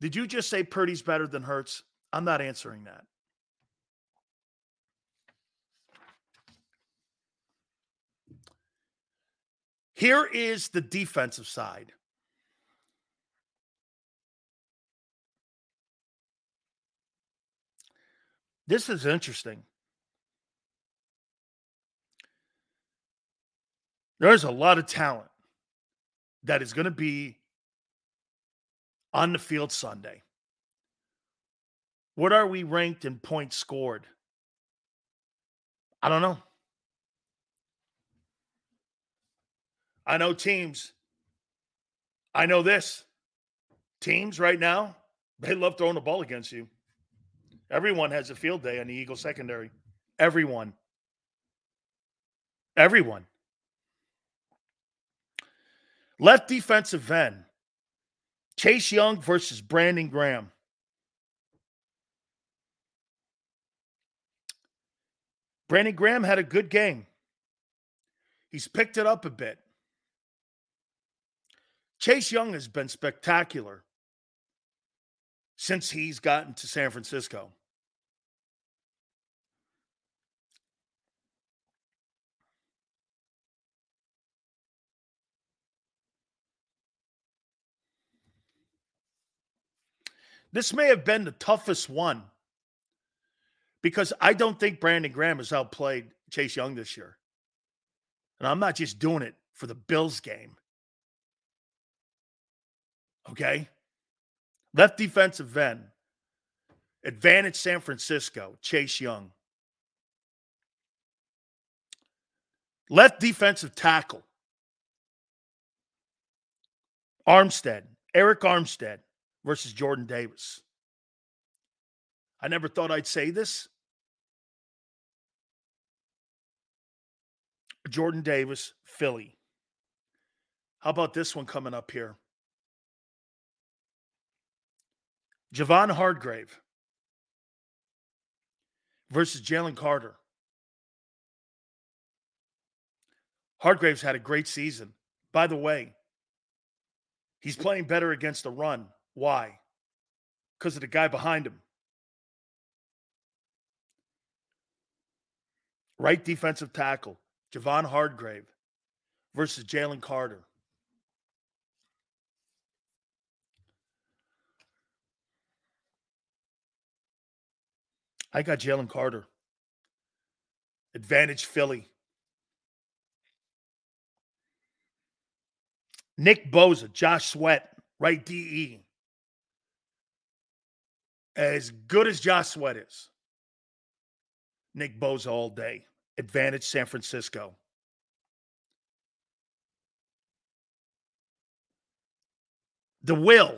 Did you just say Purdy's better than Hurts? I'm not answering that. Here is the defensive side. This is interesting. There's a lot of talent that is going to be on the field Sunday. What are we ranked in points scored? I don't know. I know teams. I know this. Teams right now, they love throwing the ball against you. Everyone has a field day on the Eagle secondary. Everyone. Everyone. Left defensive end. Chase Young versus Brandon Graham. Brandon Graham had a good game. He's picked it up a bit. Chase Young has been spectacular since he's gotten to San Francisco. This may have been the toughest one because I don't think Brandon Graham has outplayed Chase Young this year. And I'm not just doing it for the Bills game. Okay. Left defensive end. Advantage San Francisco, Chase Young. Left defensive tackle. Armstead, Arik Armstead versus Jordan Davis. I never thought I'd say this. Jordan Davis, Philly. How about this one coming up here? Javon Hargrave versus Jalen Carter. Hargrave's had a great season. By the way, he's playing better against the run why? Because of the guy behind him. Right defensive tackle, Javon Hargrave versus Jalen Carter. I got Jalen Carter. Advantage Philly. Nick Bosa, Josh Sweat, right DE. As good as Josh Sweat is, Nick Bosa all day. Advantage San Francisco. The will,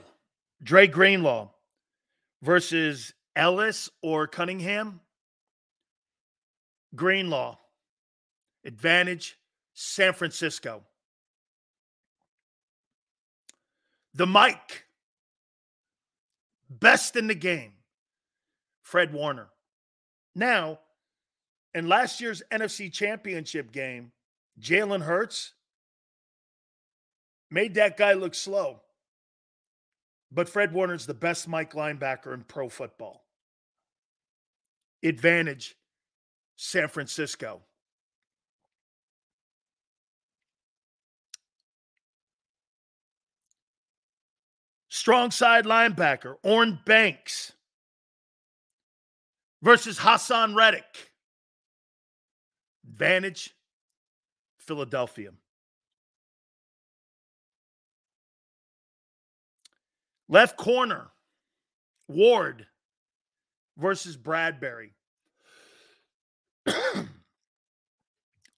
Dre Greenlaw versus Ellis or Cunningham? Greenlaw. Advantage San Francisco. The Mike. Best in the game. Fred Warner. Now, in last year's NFC Championship game, Jalen Hurts made that guy look slow. But Fred Warner's the best Mike linebacker in pro football advantage San Francisco. Strong side linebacker, Oren Burks versus Haason Reddick. Advantage, Philadelphia. Left corner, Ward versus Bradberry.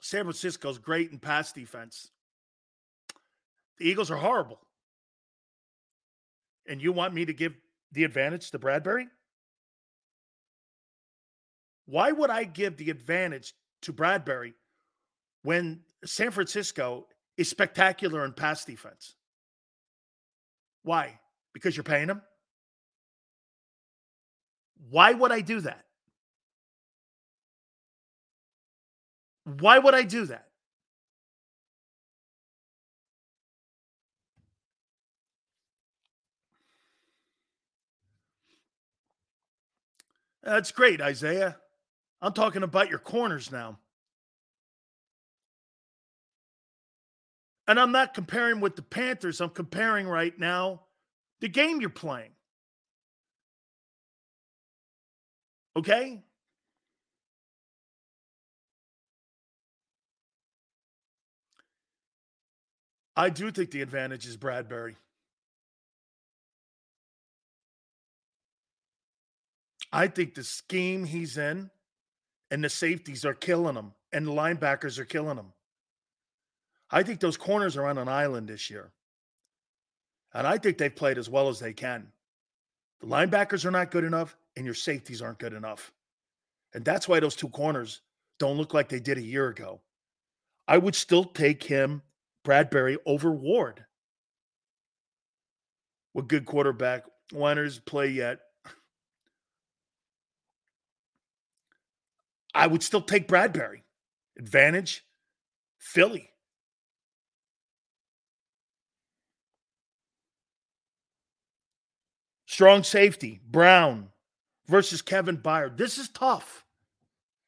San Francisco's great in pass defense. The Eagles are horrible. And you want me to give the advantage to Bradberry? Why would I give the advantage to Bradberry when San Francisco is spectacular in pass defense? Why? Because you're paying him? Why would I do that? Why would I do that? That's great, Isaiah. I'm talking about your corners now. And I'm not comparing with the Panthers. I'm comparing right now the game you're playing. Okay? I do think the advantage is Bradberry. I think the scheme he's in and the safeties are killing him and the linebackers are killing him. I think those corners are on an island this year. And I think they've played as well as they can. The linebackers are not good enough and your safeties aren't good enough. And that's why those two corners don't look like they did a year ago. I would still take him, Bradberry, over Ward. What good quarterback? Winners play yet. I would still take Bradberry. Advantage, Philly. Strong safety, Brown versus Kevin Byard. This is tough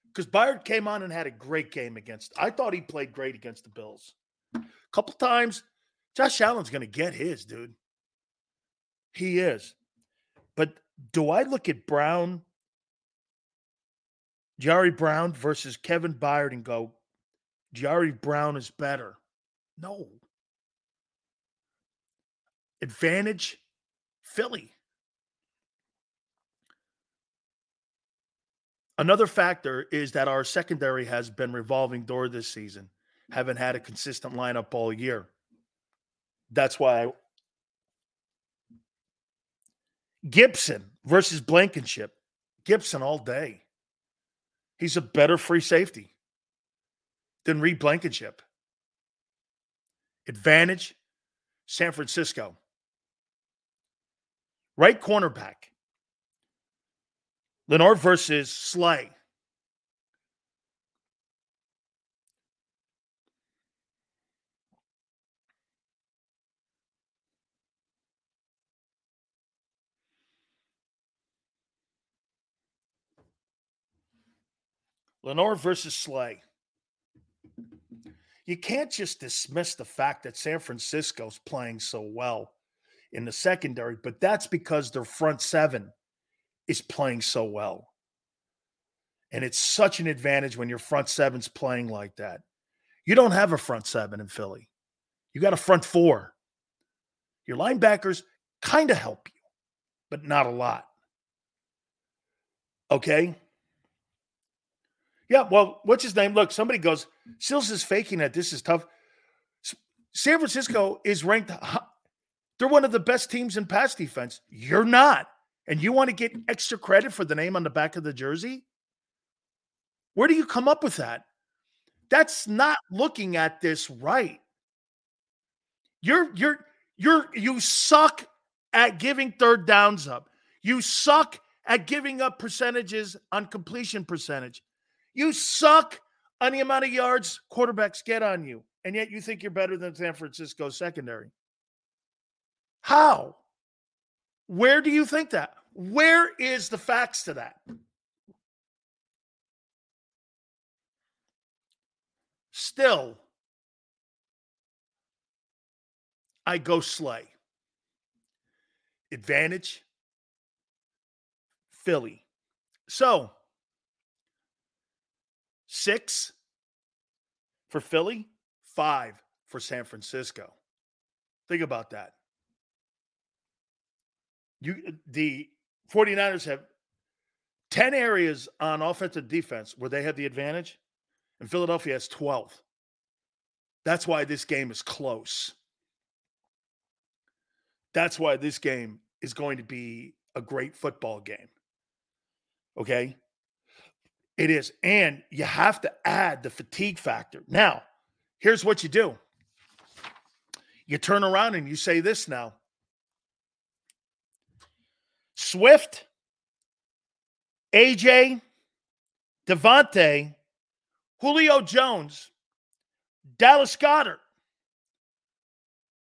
because Byard came on and had a great game against. I thought he played great against the Bills. A couple times, Josh Allen's going to get his, dude. He is. But do I look at Brown, Ji'Ayir Brown versus Kevin Byard and go, Ji'Ayir Brown is better? No. Advantage, Philly. Another factor is that our secondary has been revolving door this season. Haven't had a consistent lineup all year. That's why I... Gipson versus Blankenship. Gipson all day. He's a better free safety than Reed Blankenship. Advantage, San Francisco. Right cornerback. Lenoir versus Slay. Lenoir versus Slay. You can't just dismiss the fact that San Francisco's playing so well in the secondary, but that's because their front seven is playing so well. And it's such an advantage when your front seven's playing like that. You don't have a front seven in Philly. You got a front four. Your linebackers kind of help you, but not a lot. Okay. Yeah, well, what's his name? Look, somebody goes, Sills is faking that. This is tough. San Francisco is ranked, they're one of the best teams in pass defense. You're not. And you want to get extra credit for the name on the back of the jersey? Where do you come up with that? That's not looking at this right. You're you're you're you suck at giving third downs up. You suck at giving up percentages on completion percentage. You suck on the amount of yards quarterbacks get on you. And yet you think you're better than San Francisco secondary. How? Where do you think that? Where is the facts to that? Still, I go Slay. Advantage, Philly. So, six for Philly, five for San Francisco. Think about that. You the 49ers have 10 areas on offensive defense where they have the advantage, and Philadelphia has 12. That's why this game is close. That's why this game is going to be a great football game. Okay? It is. And you have to add the fatigue factor. Now, here's what you do you turn around and you say this now Swift, AJ, DeVonta, Julio Jones, Dallas Goedert.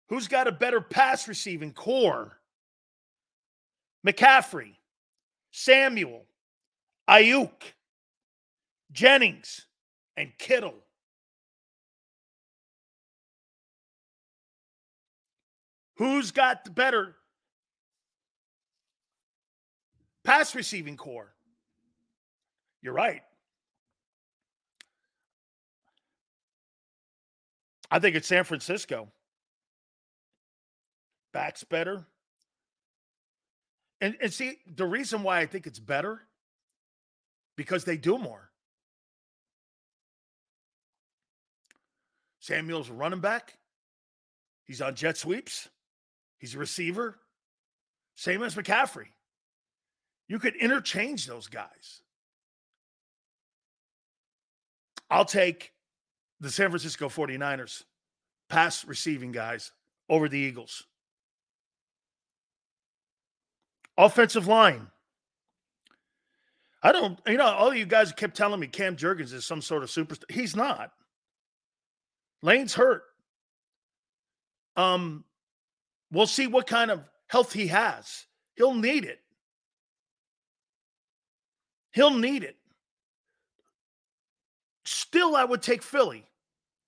Who's got a better pass receiving core? McCaffrey, Samuel, Aiyuk, Jennings, and Kittle. Who's got the better pass receiving core? You're right. I think it's San Francisco. Backs better. And, and see, the reason why I think it's better because they do more. Samuel's running back. He's on jet sweeps. He's a receiver. Same as McCaffrey. You could interchange those guys. I'll take the San Francisco 49ers pass receiving guys over the Eagles. Offensive line. I don't, you know, all you guys kept telling me Cam Jurgens is some sort of superstar. He's not. Lane's hurt. Um, we'll see what kind of health he has. He'll need it. He'll need it. Still, I would take Philly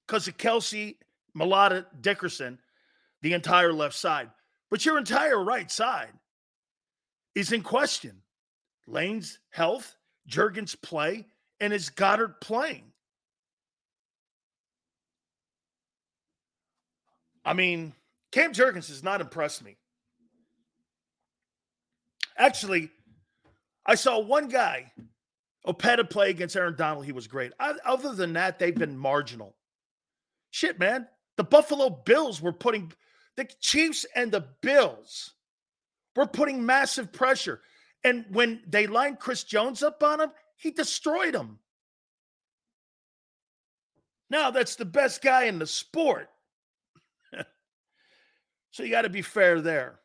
because of Kelce, Mailata, Dickerson, the entire left side. But your entire right side is in question. Lane's health, Jurgens' play, and is Goedert playing? I mean, Cam Jurgens has not impressed me. Actually, I saw one guy, Opeta, play against Aaron Donald. He was great. Other than that, they've been marginal. Shit, man. The Buffalo Bills were putting the Chiefs and the Bills were putting massive pressure. And when they lined Chris Jones up on him, he destroyed him. Now that's the best guy in the sport. so you got to be fair there.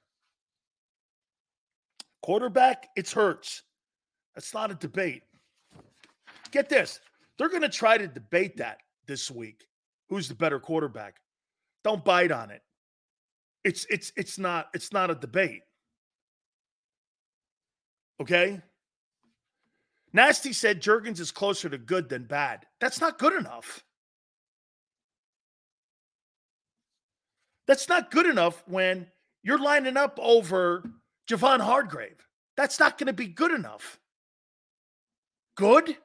Quarterback, it's Hurts. That's not a debate. Get this. They're going to try to debate that this week. Who's the better quarterback? Don't bite on it. It's it's it's not it's not a debate. Okay? Nasty said Jurgens is closer to good than bad. That's not good enough. That's not good enough when you're lining up over Javon Hargrave. That's not going to be good enough. Good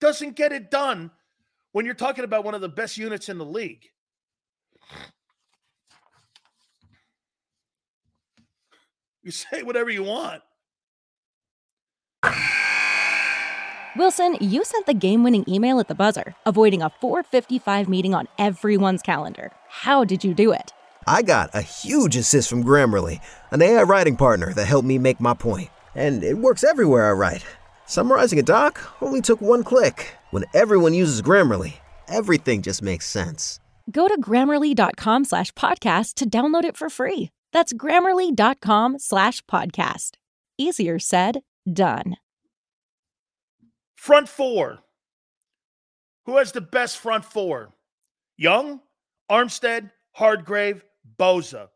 doesn't get it done when you're talking about one of the best units in the league. You say whatever you want. Wilson, you sent the game-winning email at the buzzer, avoiding a 4:55 meeting on everyone's calendar. How did you do it? I got a huge assist from Grammarly, an AI writing partner that helped me make my point. And it works everywhere I write. Summarizing a doc only took one click. When everyone uses Grammarly, everything just makes sense. Go to grammarly.com slash podcast to download it for free. That's grammarly.com slash podcast. Easier said, done. Front four. Who has the best front four? Young, Armstead, Hargrave, Bosa.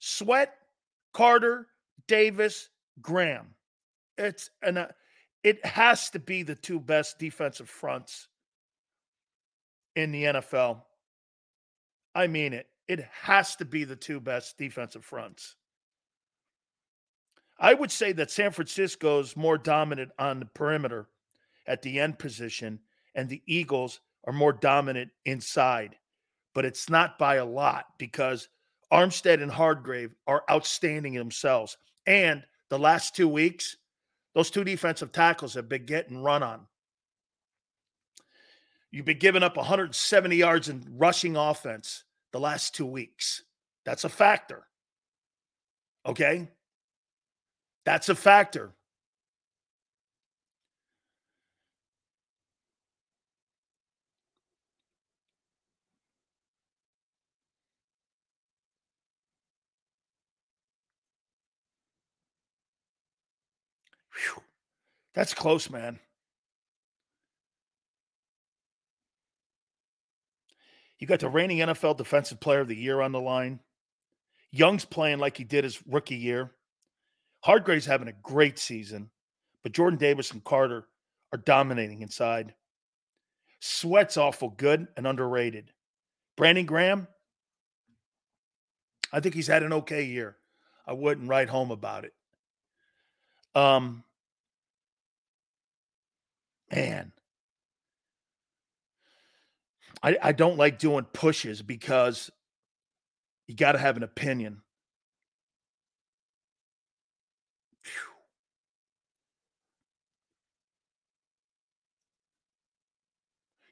Sweat, Carter, Davis, Graham. It's an uh, it has to be the two best defensive fronts in the NFL. I mean it. It has to be the two best defensive fronts. I would say that San Francisco's more dominant on the perimeter at the end position, and the Eagles are more dominant inside. But it's not by a lot because Armstead and Hargrave are outstanding themselves. And the last two weeks, those two defensive tackles have been getting run on. You've been giving up 170 yards in rushing offense the last two weeks. That's a factor. Okay? That's a factor. That's close, man. You got the reigning NFL Defensive Player of the Year on the line. Young's playing like he did his rookie year. Hargrave's having a great season, but Jordan Davis and Carter are dominating inside. Sweat's awful good and underrated. Brandon Graham, I think he's had an okay year. I wouldn't write home about it. Um, man, I, I don't like doing pushes because you got to have an opinion.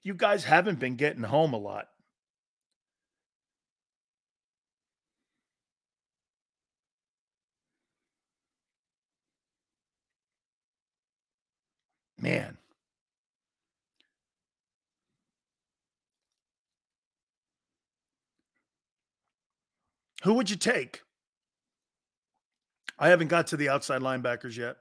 You guys haven't been getting home a lot. Man. Who would you take? I haven't got to the outside linebackers yet.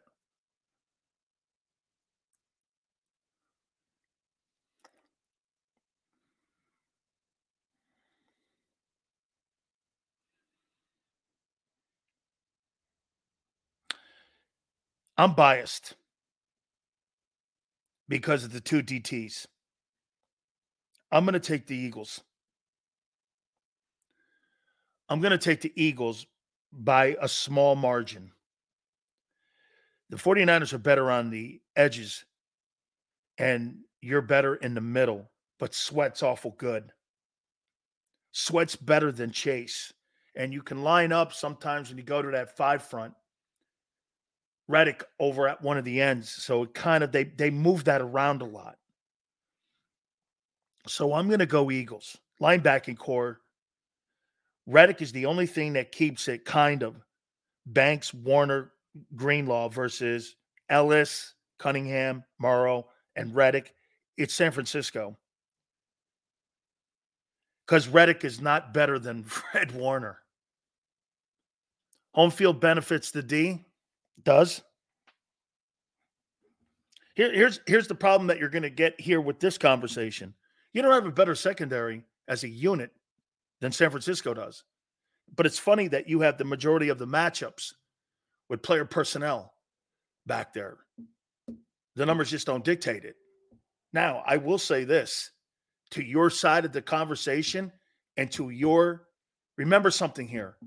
I'm biased because of the two DTs. I'm going to take the Eagles. I'm going to take the Eagles by a small margin. The 49ers are better on the edges, and you're better in the middle, but Sweat's awful good. Sweat's better than Chase. And you can line up sometimes when you go to that five front. Reddick over at one of the ends. So it kind of they they move that around a lot. So I'm gonna go Eagles. Linebacking core Reddick is the only thing that keeps it kind of Banks, Warner, Greenlaw versus Ellis, Cunningham, Morrow, and Reddick. It's San Francisco. Because Reddick is not better than Fred Warner. Home field benefits the D. Does. Here, here's here's the problem that you're going to get here with this conversation. You don't have a better secondary as a unit than San Francisco does. But it's funny that you have the majority of the matchups with player personnel back there. The numbers just don't dictate it. Now, I will say this to your side of the conversation and to your remember something here.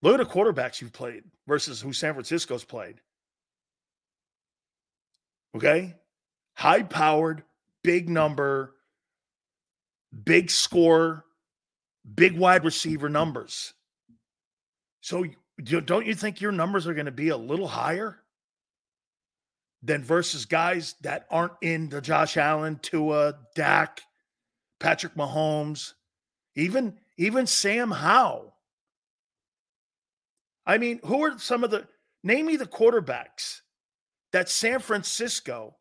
Look at the quarterbacks you've played versus who San Francisco's played. Okay? High powered, big number, big score, big wide receiver numbers. So don't you think your numbers are going to be a little higher than versus guys that aren't in the Josh Allen, Tua, Dak, Patrick Mahomes, even even Sam Howell? I mean, who are some of the name me the quarterbacks that San Francisco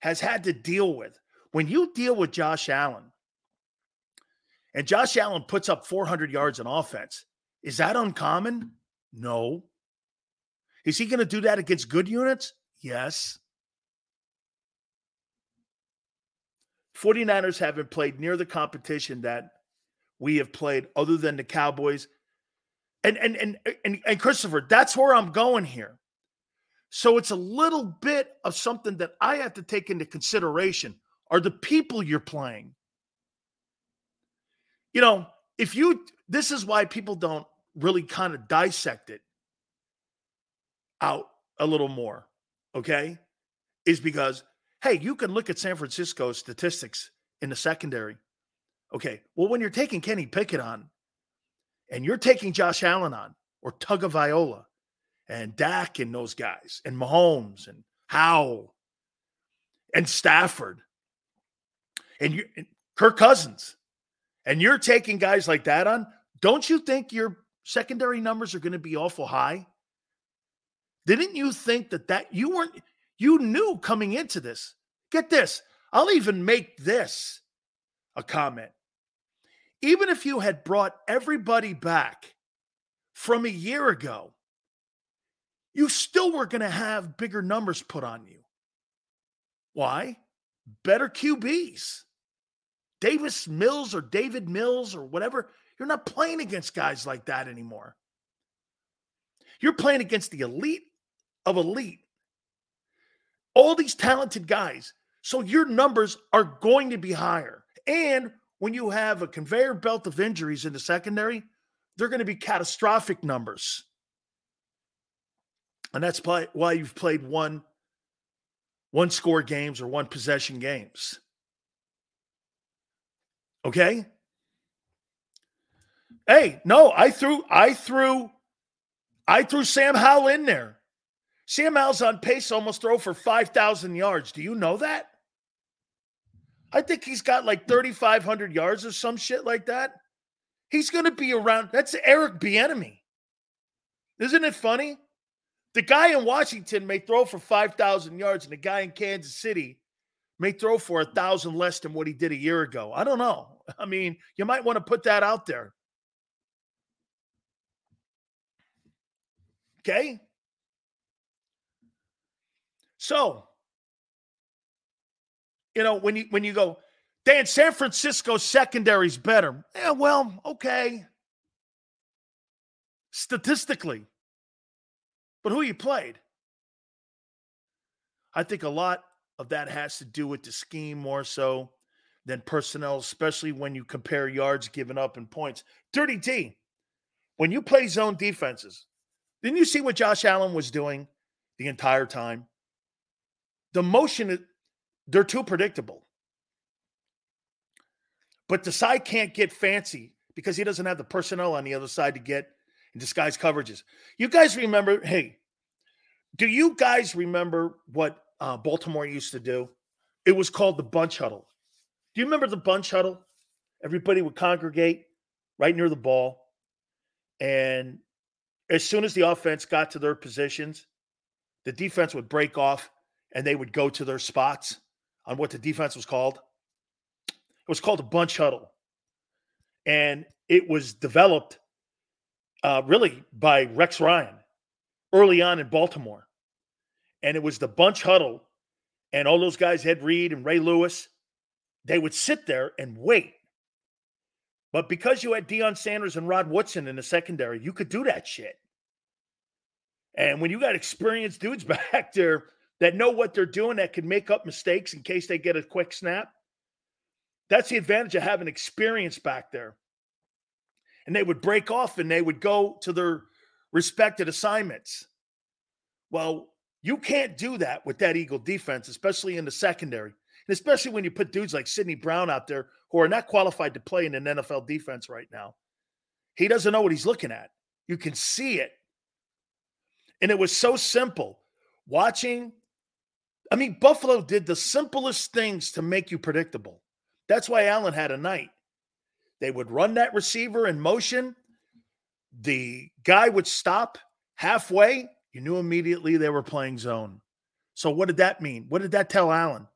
has had to deal with? When you deal with Josh Allen, and Josh Allen puts up 400 yards in offense. Is that uncommon? No. Is he going to do that against good units? Yes. 49ers haven't played near the competition that we have played other than the Cowboys. And and and and, and Christopher, that's where I'm going here. So it's a little bit of something that I have to take into consideration. Are the people you're playing? You know, if you, this is why people don't really kind of dissect it out a little more, okay? Is because, hey, you can look at San Francisco's statistics in the secondary. Okay, well, when you're taking Kenny Pickett on and you're taking Josh Allen on or Tagovailoa, and Dak and those guys and Mahomes and Howell and Stafford and you and Kirk Cousins and you're taking guys like that on, don't you think your secondary numbers are going to be awful high? Didn't you think that that you weren't you knew coming into this? Get this. I'll even make this a comment. Even if you had brought everybody back from a year ago, you still were going to have bigger numbers put on you. Why? Better QBs. Davis Mills or David Mills or whatever, you're not playing against guys like that anymore. You're playing against the elite of elite. All these talented guys. So your numbers are going to be higher. And when you have a conveyor belt of injuries in the secondary, they're going to be catastrophic numbers. And that's why you've played one one score games or one possession games. Okay. Hey, no, I threw, I threw, I threw Sam Howell in there. Sam Howell's on pace almost throw for 5,000 yards. Do you know that? I think he's got like 3,500 yards or some shit like that. He's going to be around. That's Eric Bieniemy. Isn't it funny? The guy in Washington may throw for 5,000 yards, and the guy in Kansas City may throw for a thousand less than what he did a year ago. I don't know. I mean, you might want to put that out there. Okay. So, you know, when you when you go, Dan, San Francisco secondary's better. Yeah, well, okay. Statistically. But who you played? I think a lot of that has to do with the scheme more so than personnel, especially when you compare yards given up and points. Dirty T, when you play zone defenses, didn't you see what Josh Allen was doing the entire time? The motion, they're too predictable. But the side can't get fancy because he doesn't have the personnel on the other side to get and disguise coverages. You guys remember, hey, do you guys remember what uh, Baltimore used to do. It was called the bunch huddle. Do you remember the bunch huddle? Everybody would congregate right near the ball. And as soon as the offense got to their positions, the defense would break off and they would go to their spots on what the defense was called. It was called a bunch huddle. And it was developed uh, really by Rex Ryan early on in Baltimore and it was the bunch huddle, and all those guys, Ed Reed and Ray Lewis, they would sit there and wait. But because you had Deion Sanders and Rod Woodson in the secondary, you could do that shit. And when you got experienced dudes back there that know what they're doing, that can make up mistakes in case they get a quick snap. That's the advantage of having experience back there. And they would break off and they would go to their respected assignments. Well, you can't do that with that Eagle defense, especially in the secondary. And especially when you put dudes like Sydney Brown out there who are not qualified to play in an NFL defense right now. He doesn't know what he's looking at. You can see it. And it was so simple. Watching, I mean, Buffalo did the simplest things to make you predictable. That's why Allen had a night. They would run that receiver in motion. The guy would stop halfway. You knew immediately they were playing zone. So, what did that mean? What did that tell Allen?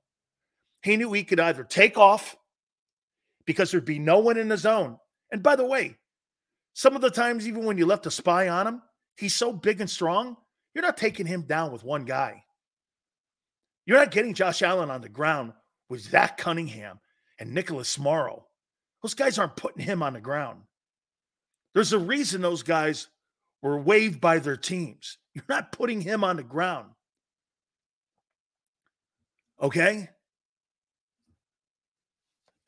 He knew he could either take off because there'd be no one in the zone. And by the way, some of the times, even when you left a spy on him, he's so big and strong, you're not taking him down with one guy. You're not getting Josh Allen on the ground with Zach Cunningham and Nicholas Morrow. Those guys aren't putting him on the ground. There's a reason those guys were waived by their teams. You're not putting him on the ground. Okay?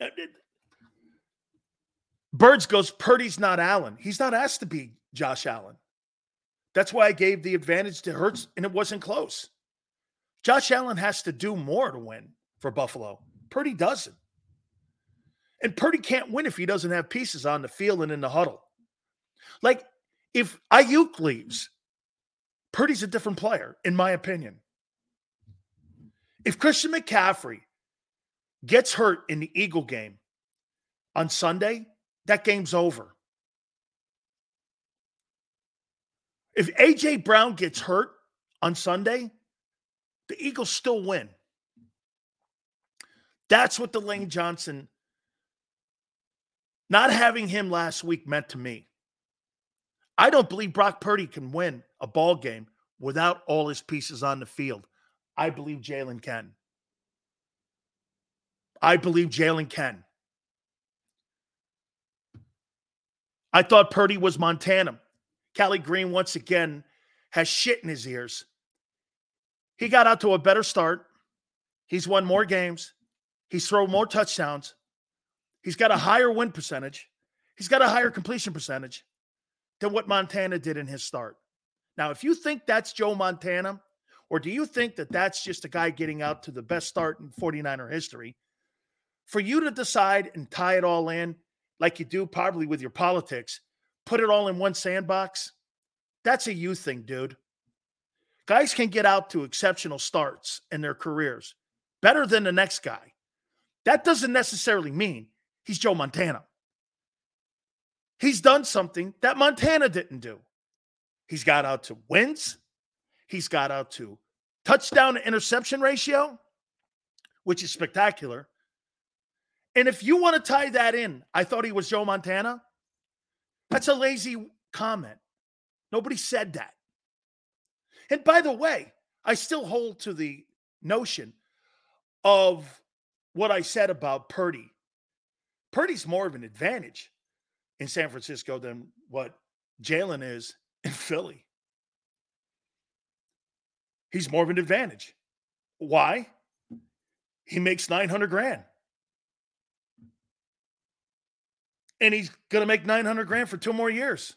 Uh, Birds goes, Purdy's not Allen. He's not asked to be Josh Allen. That's why I gave the advantage to Hurts, and it wasn't close. Josh Allen has to do more to win for Buffalo. Purdy doesn't. And Purdy can't win if he doesn't have pieces on the field and in the huddle. Like if Aiyuk leaves, Purdy's a different player, in my opinion. If Christian McCaffrey gets hurt in the Eagle game on Sunday, that game's over. If AJ Brown gets hurt on Sunday, the Eagles still win. That's what the Lane Johnson not having him last week meant to me. I don't believe Brock Purdy can win a ball game without all his pieces on the field. I believe Jalen can. I believe Jalen can. I thought Purdy was Montana. Kelly Green, once again, has shit in his ears. He got out to a better start. He's won more games. He's thrown more touchdowns. He's got a higher win percentage. He's got a higher completion percentage than what Montana did in his start. Now, if you think that's Joe Montana, or do you think that that's just a guy getting out to the best start in 49er history? For you to decide and tie it all in, like you do probably with your politics, put it all in one sandbox, that's a you thing, dude. Guys can get out to exceptional starts in their careers better than the next guy. That doesn't necessarily mean He's Joe Montana. He's done something that Montana didn't do. He's got out to wins. He's got out to touchdown to interception ratio, which is spectacular. And if you want to tie that in, I thought he was Joe Montana. That's a lazy comment. Nobody said that. And by the way, I still hold to the notion of what I said about Purdy Purdy's more of an advantage in San Francisco than what Jalen is in Philly. He's more of an advantage. Why? He makes 900 grand. And he's going to make 900 grand for two more years.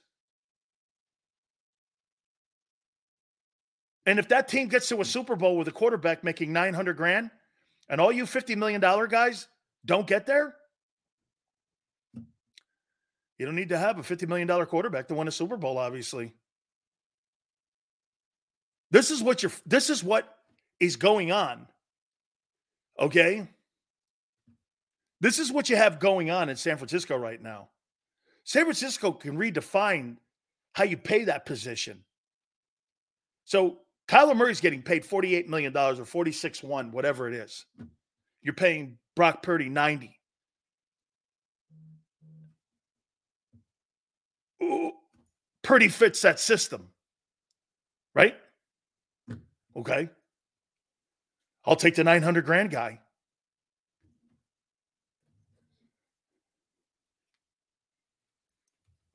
And if that team gets to a Super Bowl with a quarterback making 900 grand and all you $50 million guys don't get there, you don't need to have a $50 million quarterback to win a Super Bowl, obviously. This is what you're this is what is going on. Okay? This is what you have going on in San Francisco right now. San Francisco can redefine how you pay that position. So Kyler Murray's getting paid $48 million or 46-1, whatever it is. You're paying Brock Purdy 90. Purdy fits that system, right? Okay. I'll take the 900 grand guy.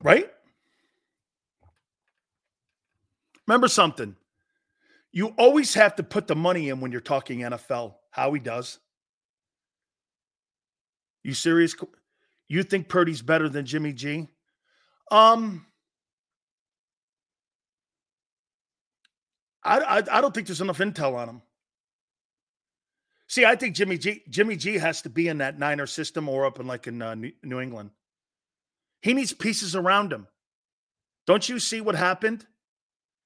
Right? Remember something. You always have to put the money in when you're talking NFL. How he does. You serious? You think Purdy's better than Jimmy G? Um, I, I, I don't think there's enough intel on him. See, I think Jimmy G Jimmy G has to be in that Niner system or up in like in uh, New England. He needs pieces around him. Don't you see what happened?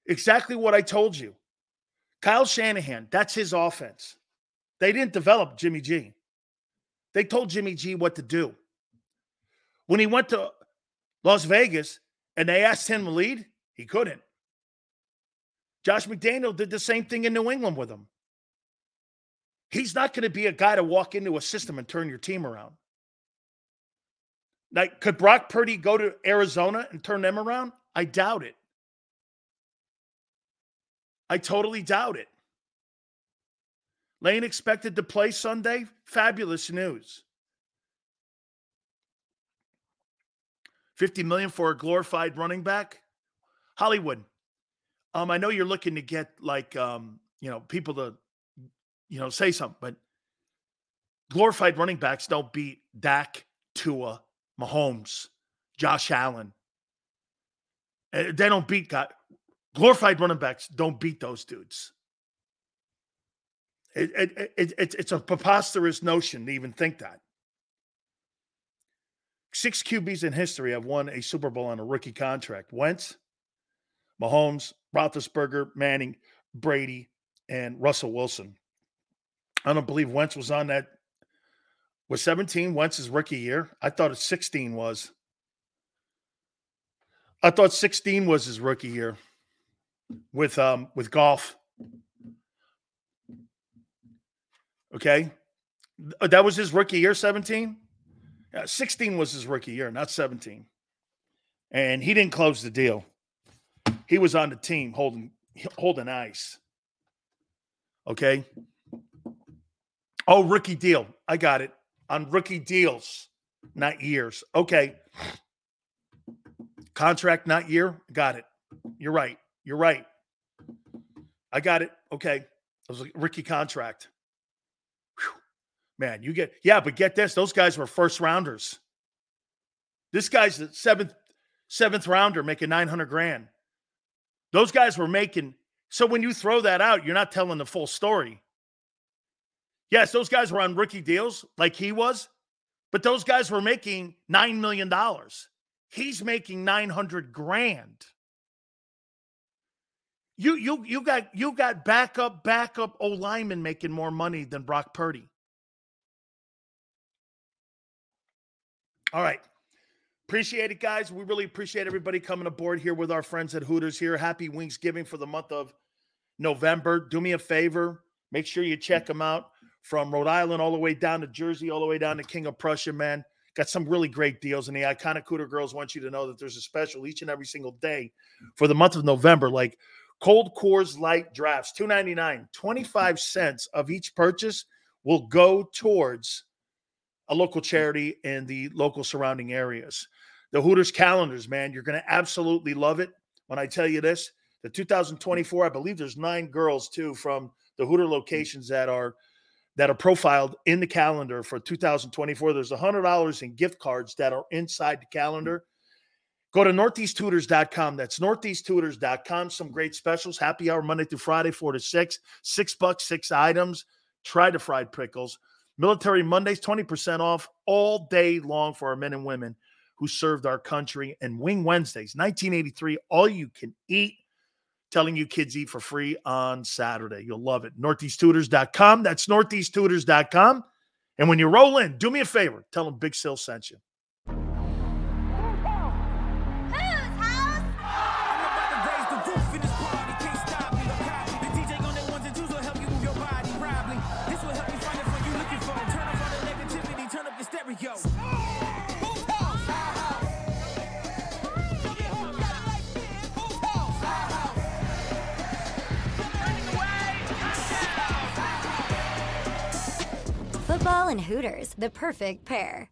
Exactly what I told you. Kyle Shanahan, that's his offense. They didn't develop Jimmy G. They told Jimmy G what to do. When he went to Las Vegas and they asked him to lead, he couldn't. Josh McDaniel did the same thing in New England with him. He's not going to be a guy to walk into a system and turn your team around. Like, could Brock Purdy go to Arizona and turn them around? I doubt it. I totally doubt it. Lane expected to play Sunday. Fabulous news. 50 million for a glorified running back. Hollywood. Um, I know you're looking to get like um, you know, people to you know, say something, but glorified running backs don't beat Dak, Tua, Mahomes, Josh Allen. Eh, they don't beat God. Glorified running backs don't beat those dudes. It, it, it, it, it's a preposterous notion to even think that. Six QBs in history have won a Super Bowl on a rookie contract. Wentz, Mahomes, Roethlisberger, Manning, Brady, and Russell Wilson. I don't believe Wentz was on that. Was 17 Wentz's rookie year? I thought it 16 was. I thought 16 was his rookie year with um with golf. Okay. That was his rookie year, 17. Yeah, 16 was his rookie year, not 17. And he didn't close the deal. He was on the team holding holding ice. Okay. Oh, rookie deal. I got it. On rookie deals, not years. Okay. Contract, not year. Got it. You're right. You're right. I got it. Okay. It was a rookie contract. Man, you get, yeah, but get this. Those guys were first rounders. This guy's the seventh, seventh rounder making 900 grand. Those guys were making, so when you throw that out, you're not telling the full story. Yes, those guys were on rookie deals like he was, but those guys were making $9 million. He's making 900 grand. You you you got you got backup backup O lineman making more money than Brock Purdy. All right. Appreciate it, guys. We really appreciate everybody coming aboard here with our friends at Hooters here. Happy Wingsgiving for the month of November. Do me a favor. Make sure you check them out from Rhode Island all the way down to Jersey, all the way down to King of Prussia, man. Got some really great deals. And the iconic Hooter girls want you to know that there's a special each and every single day for the month of November. Like Cold Coors Light Drafts, two ninety nine, 25 cents of each purchase will go towards a local charity in the local surrounding areas. The Hooters calendars, man, you're going to absolutely love it when I tell you this. The mm. 2024, I believe there's nine girls too from the Hooter mm. locations that are that are profiled in the calendar for 2024. There's $100 in gift cards that are inside the mm. calendar. Go to northeasthooters.com. That's northeasthooters.com. Some great specials. Happy hour Monday through Friday, four to six. Six bucks, six items. Try the fried pickles. Military Mondays, 20% off all day long for our men and women who served our country. And Wing Wednesdays, 1983, all you can eat telling you kids eat for free on Saturday. You'll love it. Northeasthooters.com. That's northeasthooters.com. And when you roll in, do me a favor. Tell them Big Sill sent you. Football and Hooters, the perfect pair.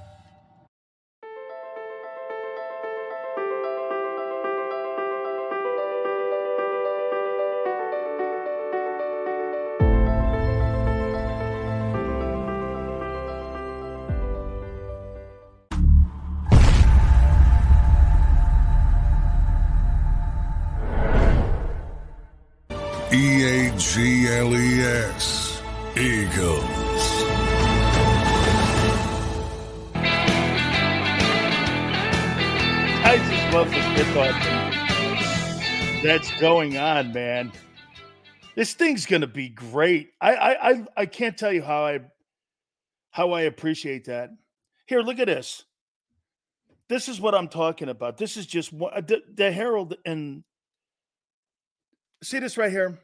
E A G L E S. Eagles. I just love the talking that's going on, man. This thing's gonna be great. I, I I I can't tell you how I how I appreciate that. Here, look at this. This is what I'm talking about. This is just what the, the Herald and see this right here.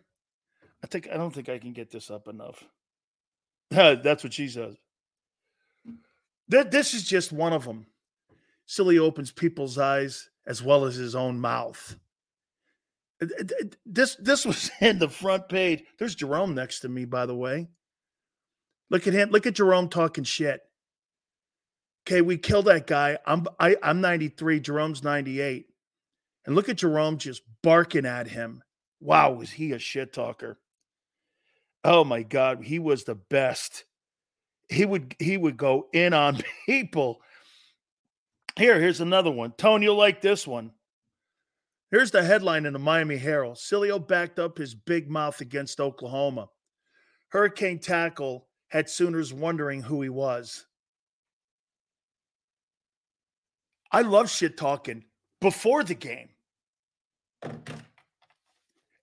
I think I don't think I can get this up enough. That's what she says. That this is just one of them. Sileo opens people's eyes as well as his own mouth. Uh, this this was in the front page. There's Jerome next to me, by the way. Look at him. Look at Jerome talking shit. Okay, we killed that guy. I'm I, I'm 93. Jerome's 98. And look at Jerome just barking at him. Wow, was he a shit talker? Oh my God, he was the best. He would he would go in on people. Here, here's another one. Tony, you'll like this one. Here's the headline in the Miami Herald. Sileo backed up his big mouth against Oklahoma. Hurricane tackle had Sooners wondering who he was. I love shit talking before the game.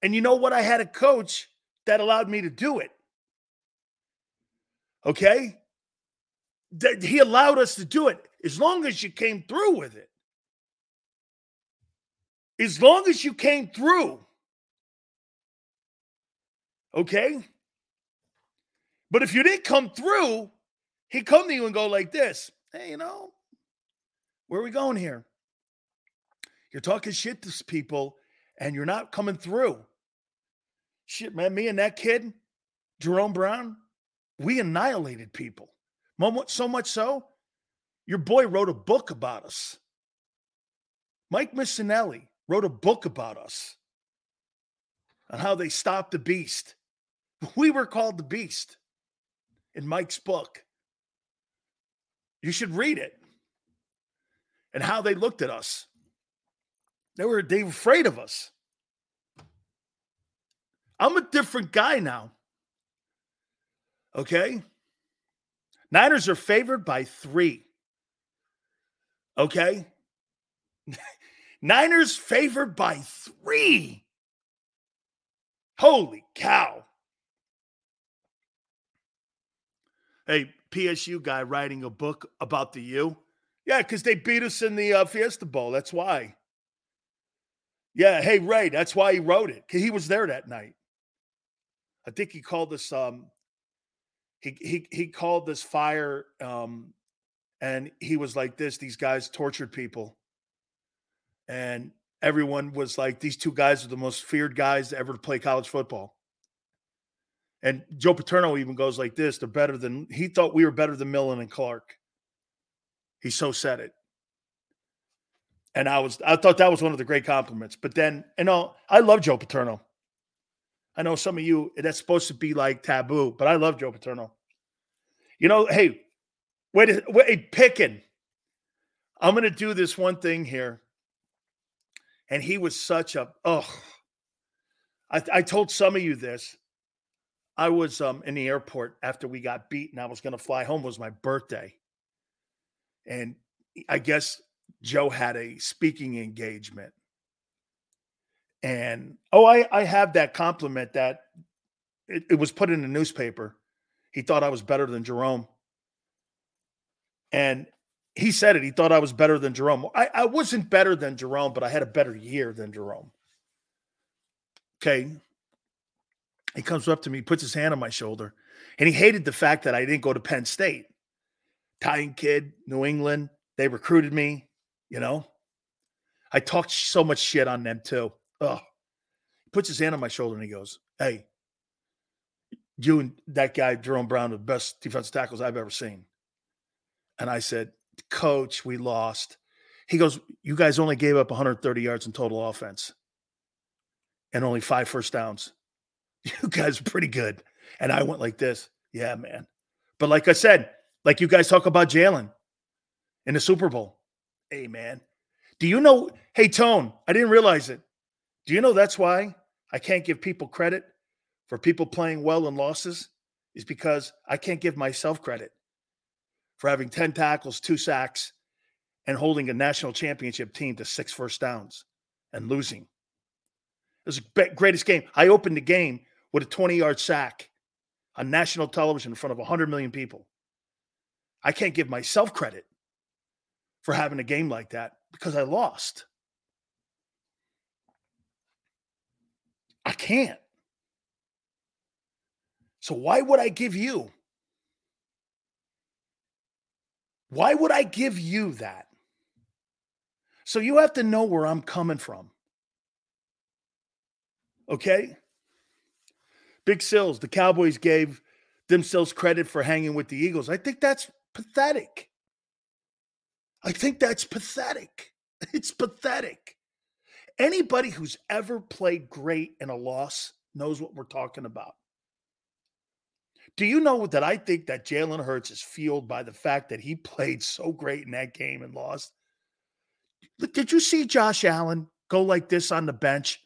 And you know what? I had a coach that allowed me to do it. Okay? That he allowed us to do it as long as you came through with it. As long as you came through. Okay? But if you didn't come through, he'd come to you and go like this. Hey, you know, where are we going here? You're talking shit to people and you're not coming through. Shit, man, me and that kid, Jerome Brown, we annihilated people. So much so, your boy wrote a book about us. Mike Missanelli wrote a book about us on how they stopped the beast. We were called the beast in Mike's book. You should read it and how they looked at us. They were they were afraid of us. I'm a different guy now. Okay? Niners are favored by three. Okay? Niners favored by three. Holy cow. Hey, PSU guy writing a book about the U. Yeah, because they beat us in the uh, Fiesta Bowl. That's why. Yeah, hey Ray, that's why he wrote it. He was there that night. I think he called this. Um, he he he called this fire, um, and he was like this. These guys tortured people, and everyone was like, these two guys are the most feared guys ever to ever play college football. And Joe Paterno even goes like this: they're better than he thought we were better than Millen and Clark. He so said it. And I was I thought that was one of the great compliments. But then, you know, I love Joe Paterno. I know some of you that's supposed to be like taboo, but I love Joe Paterno. You know, hey, wait, wait, picking. I'm gonna do this one thing here. And he was such a oh. I, I told some of you this. I was um, in the airport after we got beaten. I was to fly home. It was my birthday, and I guess Joe had a speaking engagement. And oh, I, I have that compliment that it, it was put in the newspaper. He thought I was better than Jerome. And he said it. He thought I was better than Jerome. I, I wasn't better than Jerome, but I had a better year than Jerome. Okay. He comes up to me, puts his hand on my shoulder, and he hated the fact that I didn't go to Penn State. Italian kid, New England, they recruited me, you know. I talked so much shit on them too. Oh, he puts his hand on my shoulder and he goes, Hey, you and that guy, Jerome Brown, are the best defensive tackles I've ever seen. And I said, Coach, we lost. He goes, You guys only gave up 130 yards in total offense and only five first downs. You guys are pretty good. And I went like this. Yeah, man. But like I said, like you guys talk about Jalen in the Super Bowl. Hey, man. Do you know? Hey, Tone, I didn't realize it. Do you know that's why I can't give people credit for people playing well in losses? Is because I can't give myself credit for having 10 tackles, two sacks, and holding a national championship team to six first downs and losing. It was the greatest game. I opened the game with a 20 yard sack on national television in front of 100 million people. I can't give myself credit for having a game like that because I lost. I can't. So why would I give you? Why would I give you that? So you have to know where I'm coming from. Okay? Big Sills, the Cowboys gave themselves credit for hanging with the Eagles. I think that's pathetic. I think that's pathetic. It's pathetic. Anybody who's ever played great in a loss knows what we're talking about. Do you know that I think that Jalen Hurts is fueled by the fact that he played so great in that game and lost? Did you see Josh Allen go like this on the bench?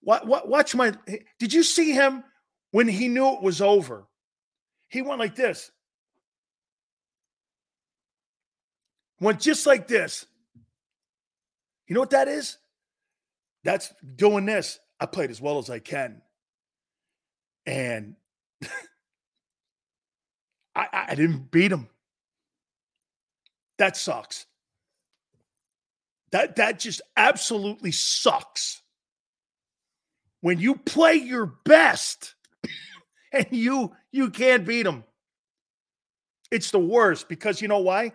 What, what, Watch my. Did you see him when he knew it was over? He went like this. Went just like this. You know what that is? That's doing this. I played as well as I can. And I, I didn't beat him. That sucks. That that just absolutely sucks when you play your best and you you can't beat them it's the worst because you know why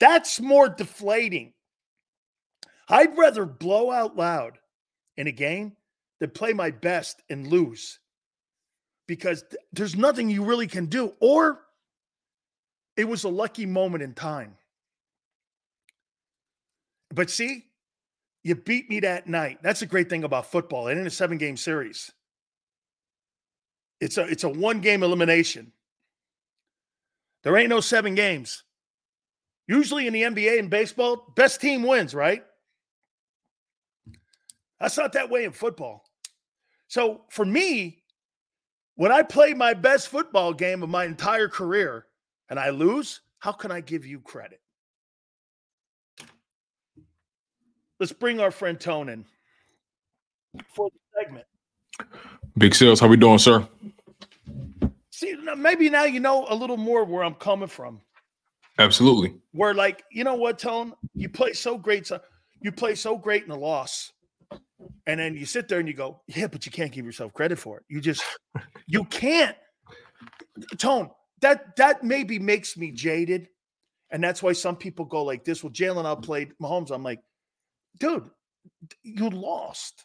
that's more deflating i'd rather blow out loud in a game than play my best and lose because th- there's nothing you really can do or it was a lucky moment in time but see you beat me that night. That's a great thing about football. And in a seven game series, it's a it's a one game elimination. There ain't no seven games. Usually in the NBA and baseball, best team wins, right? That's not that way in football. So for me, when I play my best football game of my entire career and I lose, how can I give you credit? Let's bring our friend Tone in for the segment. Big sales, how we doing, sir? See, maybe now you know a little more where I'm coming from. Absolutely. Where like, you know what, Tone? You play so great, so you play so great in a loss. And then you sit there and you go, Yeah, but you can't give yourself credit for it. You just you can't. Tone, that that maybe makes me jaded. And that's why some people go like this. Well, Jalen outplayed Mahomes. I'm like, dude, you lost.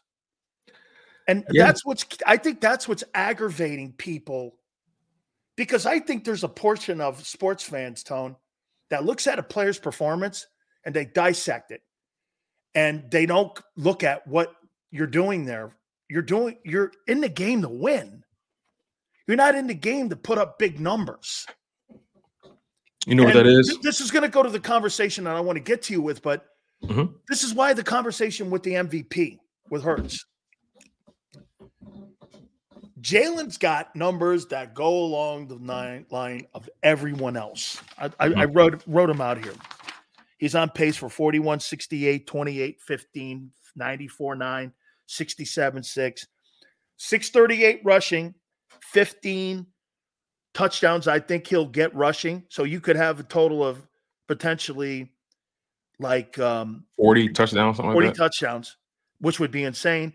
And Yeah. that's what's I think that's what's aggravating people because I think there's a portion of sports fans, Tone, that looks at a player's performance and they dissect it. And they don't look at what you're doing there. You're doing you're in the game to win. You're not in the game to put up big numbers. You know what that is? th- This is going to go to the conversation that I want to get to you with, but Mhm. this is why the conversation with the MVP with Hurts. Jalen's got numbers that go along the nine line of everyone else. I, I, I wrote wrote them out here. He's on pace for 41, 68, 28, 15, 94, 9, 67, 6, 638 rushing, 15 touchdowns. I think he'll get rushing. So you could have a total of potentially like um, 40 touchdowns, something 40 like that. touchdowns, which would be insane.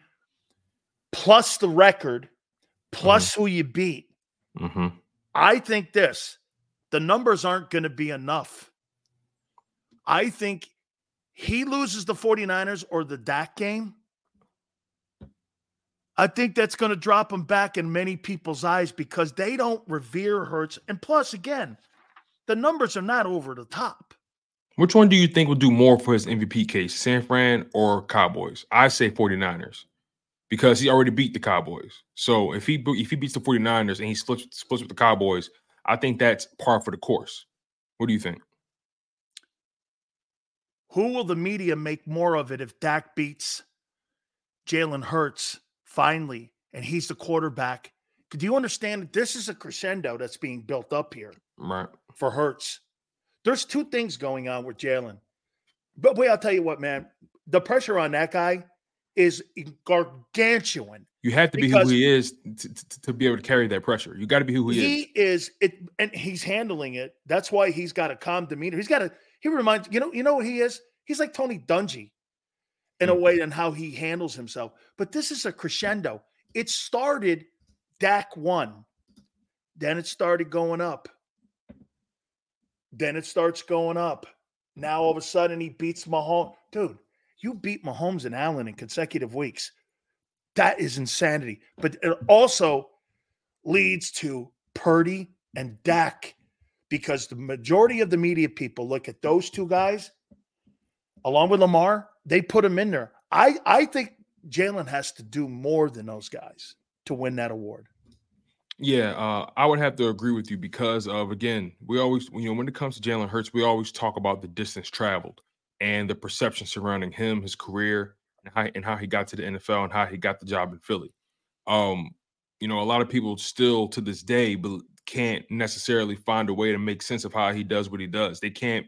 Plus the record, plus who you beat. hmm I think this the numbers aren't going to be enough. I think he loses the 49ers or the Dak game. I think that's going to drop him back in many people's eyes because they don't revere Hurts. And plus, again, the numbers are not over the top. Which one do you think will do more for his MVP case, San Fran or Cowboys? I say 49ers because he already beat the Cowboys. So if he if he beats the 49ers and he splits, splits with the Cowboys, I think that's par for the course. What do you think? Who will the media make more of it if Dak beats Jalen Hurts finally and he's the quarterback? Do you understand that this is a crescendo that's being built up here Right. for Hurts? There's two things going on with Jalen. But wait, I'll tell you what, man. The pressure on that guy is gargantuan. You have to be who he is to, to, to be able to carry that pressure. You got to be who he, he is. He is it and he's handling it that's why he's got a calm demeanor he's got a he reminds you know you know what he is he's like tony dungy in a Mm. way and how he handles himself but this is a crescendo. It started dak one. Then it started going up. Then it starts going up. Now all of a sudden he beats mahomes. Dude you beat mahomes and allen in consecutive weeks. That is insanity but it also leads to Purdy and Dak because the majority of the media people look at those two guys along with Lamar, they put him in there. I, I think Jalen has to do more than those guys to win that award. Yeah, uh, I would have to agree with you because of again, we always you know when it comes to Jalen Hurts, we always talk about the distance traveled and the perception surrounding him, his career, and how and how he got to the NFL and how he got the job in Philly. Um, you know, a lot of people still to this day bel- can't necessarily find a way to make sense of how he does what he does. They can't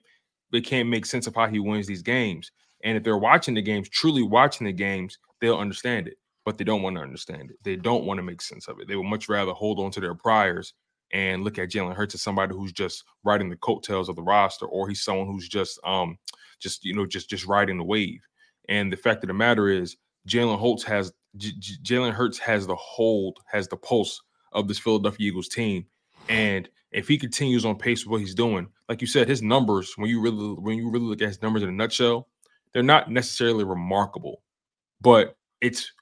they can't make sense of how he wins these games. And if they're watching the games, truly watching the games, they'll understand it. But they don't want to understand it. They don't want to make sense of it. They would much rather hold on to their priors and look at Jalen Hurts as somebody who's just riding the coattails of the roster, or he's someone who's just um just you know just just riding the wave. And the fact of the matter is, Jalen Hurts has J- Jalen Hurts has the hold, has the pulse of this Philadelphia Eagles team. And if he continues on pace with what he's doing, like you said, his numbers, when you really when you really look at his numbers in a nutshell, they're not necessarily remarkable, but it's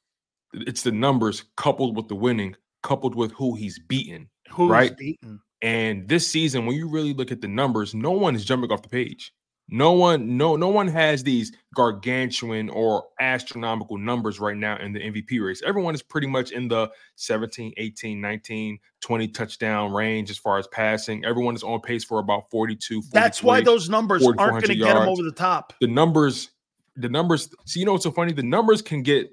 it's the numbers coupled with the winning, coupled with who he's beaten, Who's right? beaten? And this season, when you really look at the numbers, no one is jumping off the page. No one, no, no one has these gargantuan or astronomical numbers right now in the MVP race. Everyone is pretty much in the 17, 18, 19, 20 touchdown range as far as passing. Everyone is on pace for about 42. That's why those numbers aren't going to get them over the top. The numbers, the numbers, see, you know what's so funny? The numbers can get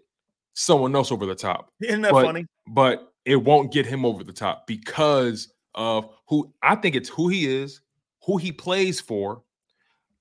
someone else over the top. Isn't that but, funny? But it won't get him over the top because of who I think it's who he is, who he plays for,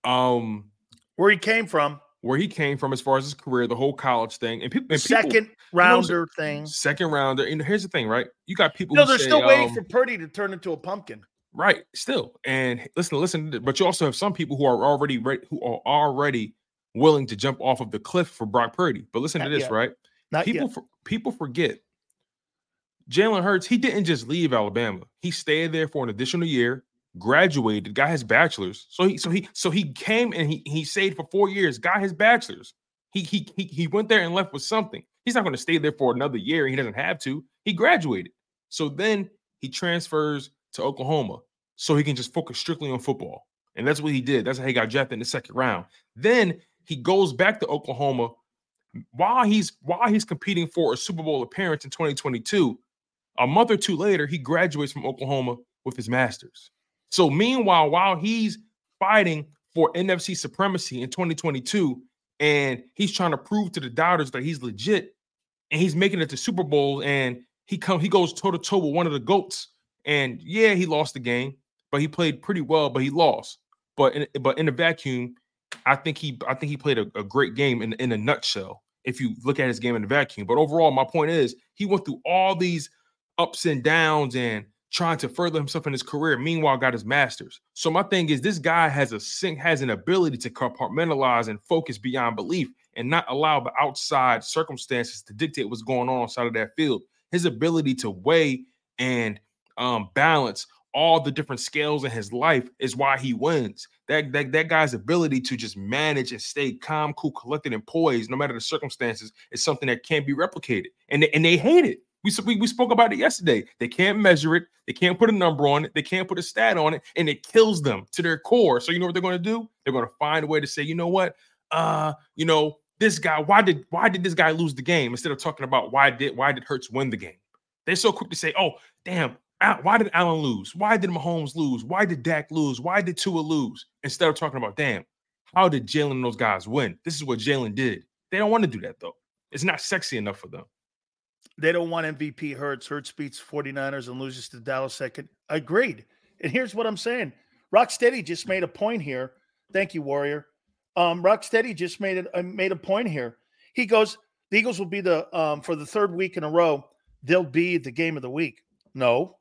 um, where he came from, where he came from as far as his career, the whole college thing, and people, and people Second you know, rounder thing. second rounder. And here's the thing, right? You got people. No, they're say, still waiting um, for Purdy to turn into a pumpkin. Right, still. And listen, listen, but you also have some people who are already ready, who are already willing to jump off of the cliff for Brock Purdy. But listen Not to this, yet. right? Not people for, people forget Jalen Hurts, he didn't just leave Alabama. He stayed there for an additional year, graduated, got his bachelor's. So he so he so he came and he he stayed for four years, got his bachelor's. He he he, he went there and left with something. He's not going to stay there for another year. He doesn't have to. He graduated. So then he transfers to Oklahoma so he can just focus strictly on football. And that's what he did. That's how he got drafted in the second round. Then he goes back to Oklahoma while he's while he's competing for a Super Bowl appearance in 2022. A month or two later, he graduates from Oklahoma with his master's. So meanwhile, while he's fighting for NFC supremacy in 2022, and he's trying to prove to the doubters that he's legit, and he's making it to Super Bowl, and he come he goes toe to toe with one of the goats, and yeah, he lost the game, but he played pretty well, but he lost. But in, but in a vacuum, I think he I think he played a, a great game in in a nutshell. If you look at his game in the vacuum, but overall, my point is he went through all these ups and downs and trying to further himself in his career. Meanwhile, got his masters. So my thing is, this guy has a sink has an ability to compartmentalize and focus beyond belief, and not allow the outside circumstances to dictate what's going on outside of that field. His ability to weigh and um, balance all the different scales in his life is why he wins. That, that that guy's ability to just manage and stay calm, cool, collected, and poised, no matter the circumstances, is something that can't be replicated. And they, and they hate it. We, we we spoke about it yesterday. They can't measure it. They can't put a number on it. They can't put a stat on it, and it kills them to their core. So you know what they're going to do? They're going to find a way to say, you know what? Uh, you know this guy. Why did why did this guy lose the game? Instead of talking about why did why did Hurts win the game? They're so quick to say, oh damn, why did Allen lose? Why did Mahomes lose? Why did Dak lose? Why did Tua lose? Instead of talking about, damn, how did Jalen and those guys win? This is what Jalen did. They don't want to do that though. It's not sexy enough for them. They don't want MVP Hurts. Hurts beats 49ers and loses to Dallas second. Agreed. And here's what I'm saying. Rocksteady just made a point here. Thank you, Warrior. Um, Rocksteady just made it uh, made a point here. He goes, the Eagles will be the um for the third week in a row, they'll be the game of the week. No,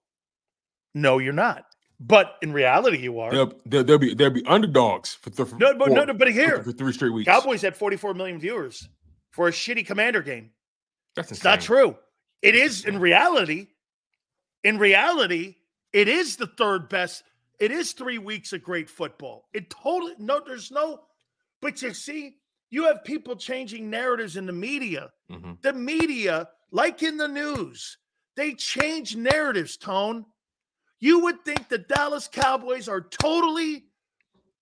no, you're not. But in reality, you are. They'll, they'll, they'll be they'll be underdogs for, th- No, but no, four- no, but here, for, for three straight weeks. Cowboys had 44 million viewers for a shitty commander game. That's It's not true. It is in reality. In reality, it is the third best. It is three weeks of great football. It totally no. There's no. But you see, you have people changing narratives in the media. Mhm. The media, like in the news, they change narratives. Tone. You would think the Dallas Cowboys are totally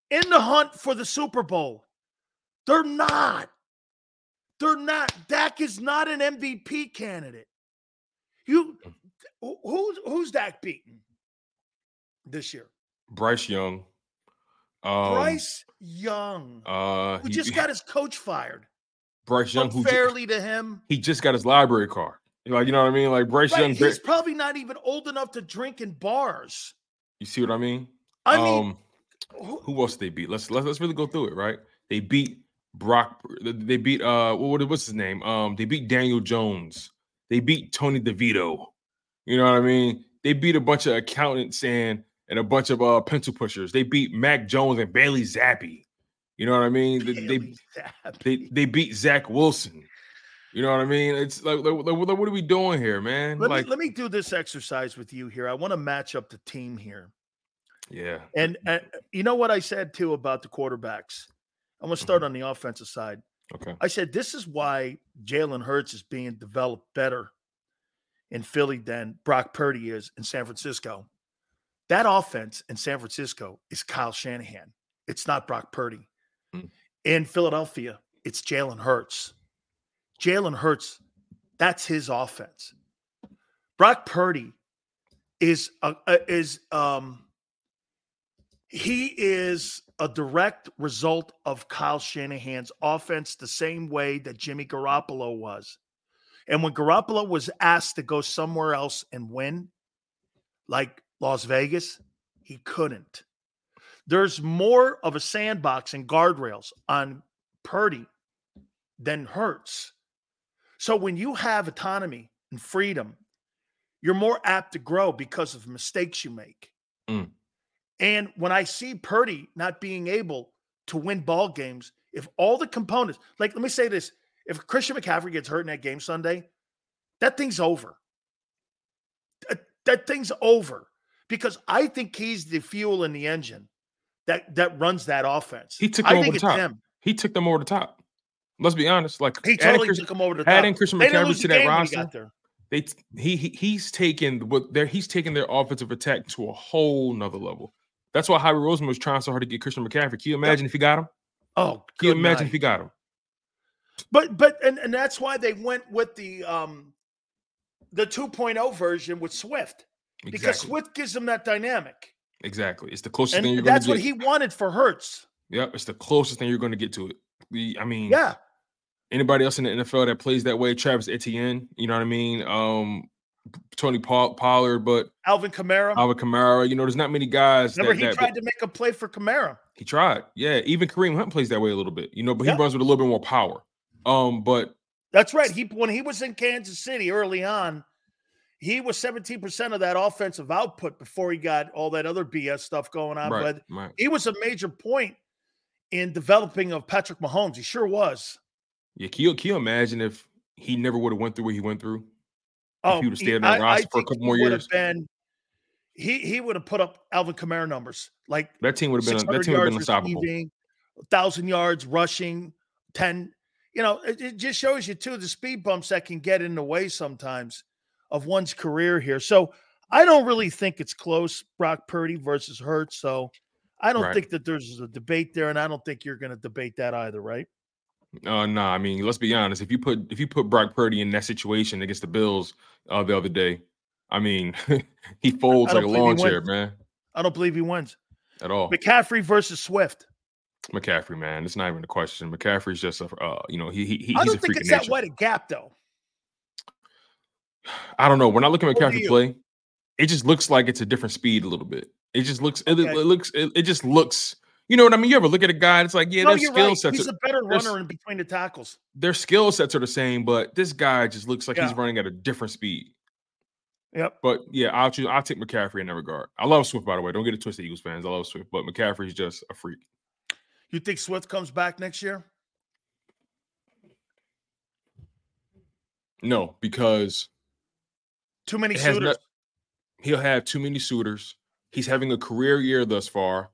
in the hunt for the Super Bowl. They're not. They're not. Dak is not an MVP candidate. You who's who's Dak beaten this year? Bryce Young. Um, Bryce Young, Uh, who he- just got his coach fired Bryce Young, who ju- to him. he just got his library card. Like you know what I mean? Like Bryce Right, Young. he's probably not even old enough to drink in bars. You see what I mean? I mean, um, who else they beat? Let's let's let's really go through it, right? They beat Brock. They beat uh, what what's his name? Um, they beat Daniel Jones. They beat Tony DeVito. You know what I mean? They beat a bunch of accountants and and a bunch of uh pencil pushers. They beat Mac Jones and Bailey Zappe. You know what I mean? They they, they they beat Zach Wilson. You know what I mean? It's like, like, like, what are we doing here, man? let like, me let me do this exercise with you here. I want to match up the team here. yeah. And uh, you know what I said too about the quarterbacks? I'm going to start on the offensive side. Okay. I said this is why Jalen Hurts is being developed better in Philly than Brock Purdy is in San Francisco. That offense in San Francisco is Kyle Shanahan. It's not Brock Purdy. In Philadelphia, it's Jalen Hurts. Jalen Hurts, that's his offense. Brock Purdy is a, a- is um he is a direct result of Kyle Shanahan's offense the same way that Jimmy Garoppolo was. And when Garoppolo was asked to go somewhere else and win, like Las Vegas, he couldn't. There's more of a sandbox and guardrails on Purdy than Hurts. So when you have autonomy and freedom, you're more apt to grow because of mistakes you make. Mm. And when I see Purdy not being able to win ball games, if all the components, like let me say this, if Christian McCaffrey gets hurt in that game Sunday, that thing's over. That, that thing's over because I think he's the fuel in the engine that that runs that offense. He took them I over think the top. him. He took them over the top. Let's be honest. Like He totally Chris- took him over the top. Adding Christian McCaffrey to that game when he roster, they he, he he's taken what they're he's taking their offensive attack to a whole nother level. That's why Howie Roseman was trying so hard to get Christian McCaffrey. Can you imagine if he got him? Oh, Can you imagine night. if he got him? But but and, and that's why they went with the um the 2.0 version with Swift. Because Swift gives them that dynamic. Exactly. It's the closest thing you're And that's what get. he wanted for Hurts. Yep, it's the closest thing you're going to get to it. I mean, Yeah. Anybody else in the NFL that plays that way? Travis Etienne, you know what I mean? Um, Tony Poll- Pollard, but Alvin Kamara. Alvin Kamara. You know, there's not many guys. Remember, that, he that- tried to make a play for Kamara. He tried. Yeah, even Kareem Hunt plays that way a little bit. You know, but Yeah. he runs with a little bit more power. Um, but That's right. He when he was in Kansas City early on, he was 17% of that offensive output before he got all that other BS stuff going on. Right, but right. he was a major point in developing of Patrick Mahomes. He sure was. Yeah, can you, can you imagine if he never would have went through what he went through? if he oh, would have stayed on Oh, I roster for a couple more years, Been, he he would have put up Alvin Kamara numbers like that team would have been that team would have been unstoppable. 1,000 yards rushing, 10. You know, it, it just shows you, too, the speed bumps that can get in the way sometimes of one's career here. So I don't really think it's close, Brock Purdy versus Hurts. So I don't Right. think that there's a debate there, and I don't think you're going to debate that either, right? Uh, no, I mean, let's be honest. If you put if you put Brock Purdy in that situation against the Bills uh, the other day, I mean, he folds like a lawn chair, man. I don't believe he wins. At all. McCaffrey versus Swift. McCaffrey, man, it's not even a question. McCaffrey's just a, uh, you know, he, he he- I he's a don't think it's that wide a gap, though. I don't know. When I look at McCaffrey play, it just looks like it's a different speed a little bit. It just looks, it, it looks, it, it just looks. You know what I mean? You ever look at a guy? and It's like, yeah, no, their skill right. sets. He's are- a better runner in between the tackles. Their skill sets are the same, but this guy just looks like he's running at a different speed. Yep. But yeah, I'll choose. I'll take McCaffrey in that regard. I love Swift, by the way. Don't get it twisted, Eagles fans. I love Swift, but McCaffrey's just a freak. You think Swift comes back next year? No, because Too many suitors. he'll have too many suitors. He's having a career year thus far.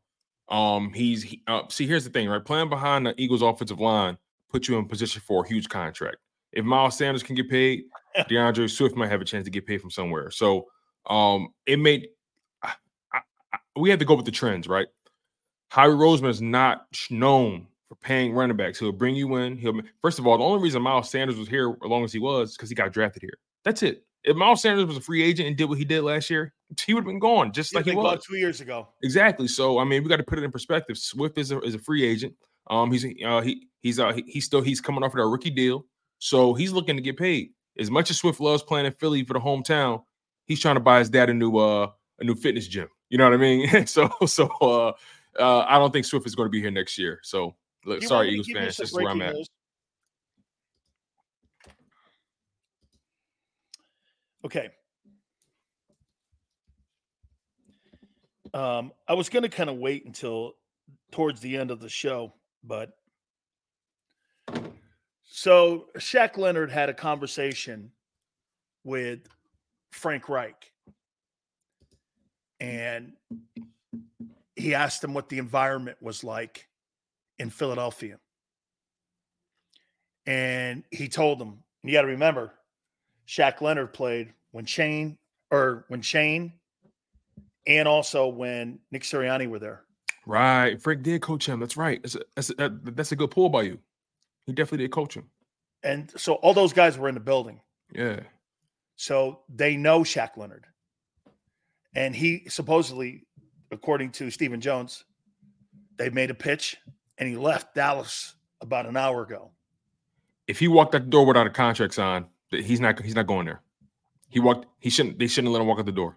Um, he's he, uh, see. Here's the thing, right? Playing behind the Eagles' offensive line puts you in position for a huge contract. If Miles Sanders can get paid, DeAndre Swift might have a chance to get paid from somewhere. So, um, it made I, I, I- we had to go with the trends, right? Howie Roseman is not known for paying running backs. He'll bring you in. He'll first of all, the only reason Miles Sanders was here as long as he was because he got drafted here. That's it. If Miles Sanders was a free agent and did what he did last year, he would have been gone just He'd like he was. two years ago. Exactly. So I mean, we got to put it in perspective. Swift is a, is a free agent. Um, he's uh, he he's uh, he, he's still he's coming off of a rookie deal, so he's looking to get paid. As much as Swift loves playing in Philly for the hometown, he's trying to buy his dad a new uh a new fitness gym. You know what I mean? so so uh, uh I don't think Swift is going to be here next year. So look, sorry, Eagles fans, this is where I'm breaking at. Okay. Um, I was going to kind of wait until towards the end of the show, but so Shaq Leonard had a conversation with Frank Reich, and he asked him what the environment was like in Philadelphia. And he told him, you got to remember, Shaq Leonard played when Shane or when Shane and also when Nick Sirianni were there. Right, Frank did coach him. That's right. That's a, that's a, that's a good pull by you. He definitely did coach him. And so all those guys were in the building. Yeah. So they know Shaq Leonard. And he supposedly, according to Stephen Jones, they made a pitch and he left Dallas about an hour ago. If he walked out the door without a contract signed, he's not he's not going there. He walked. He shouldn't. They shouldn't let him walk out the door.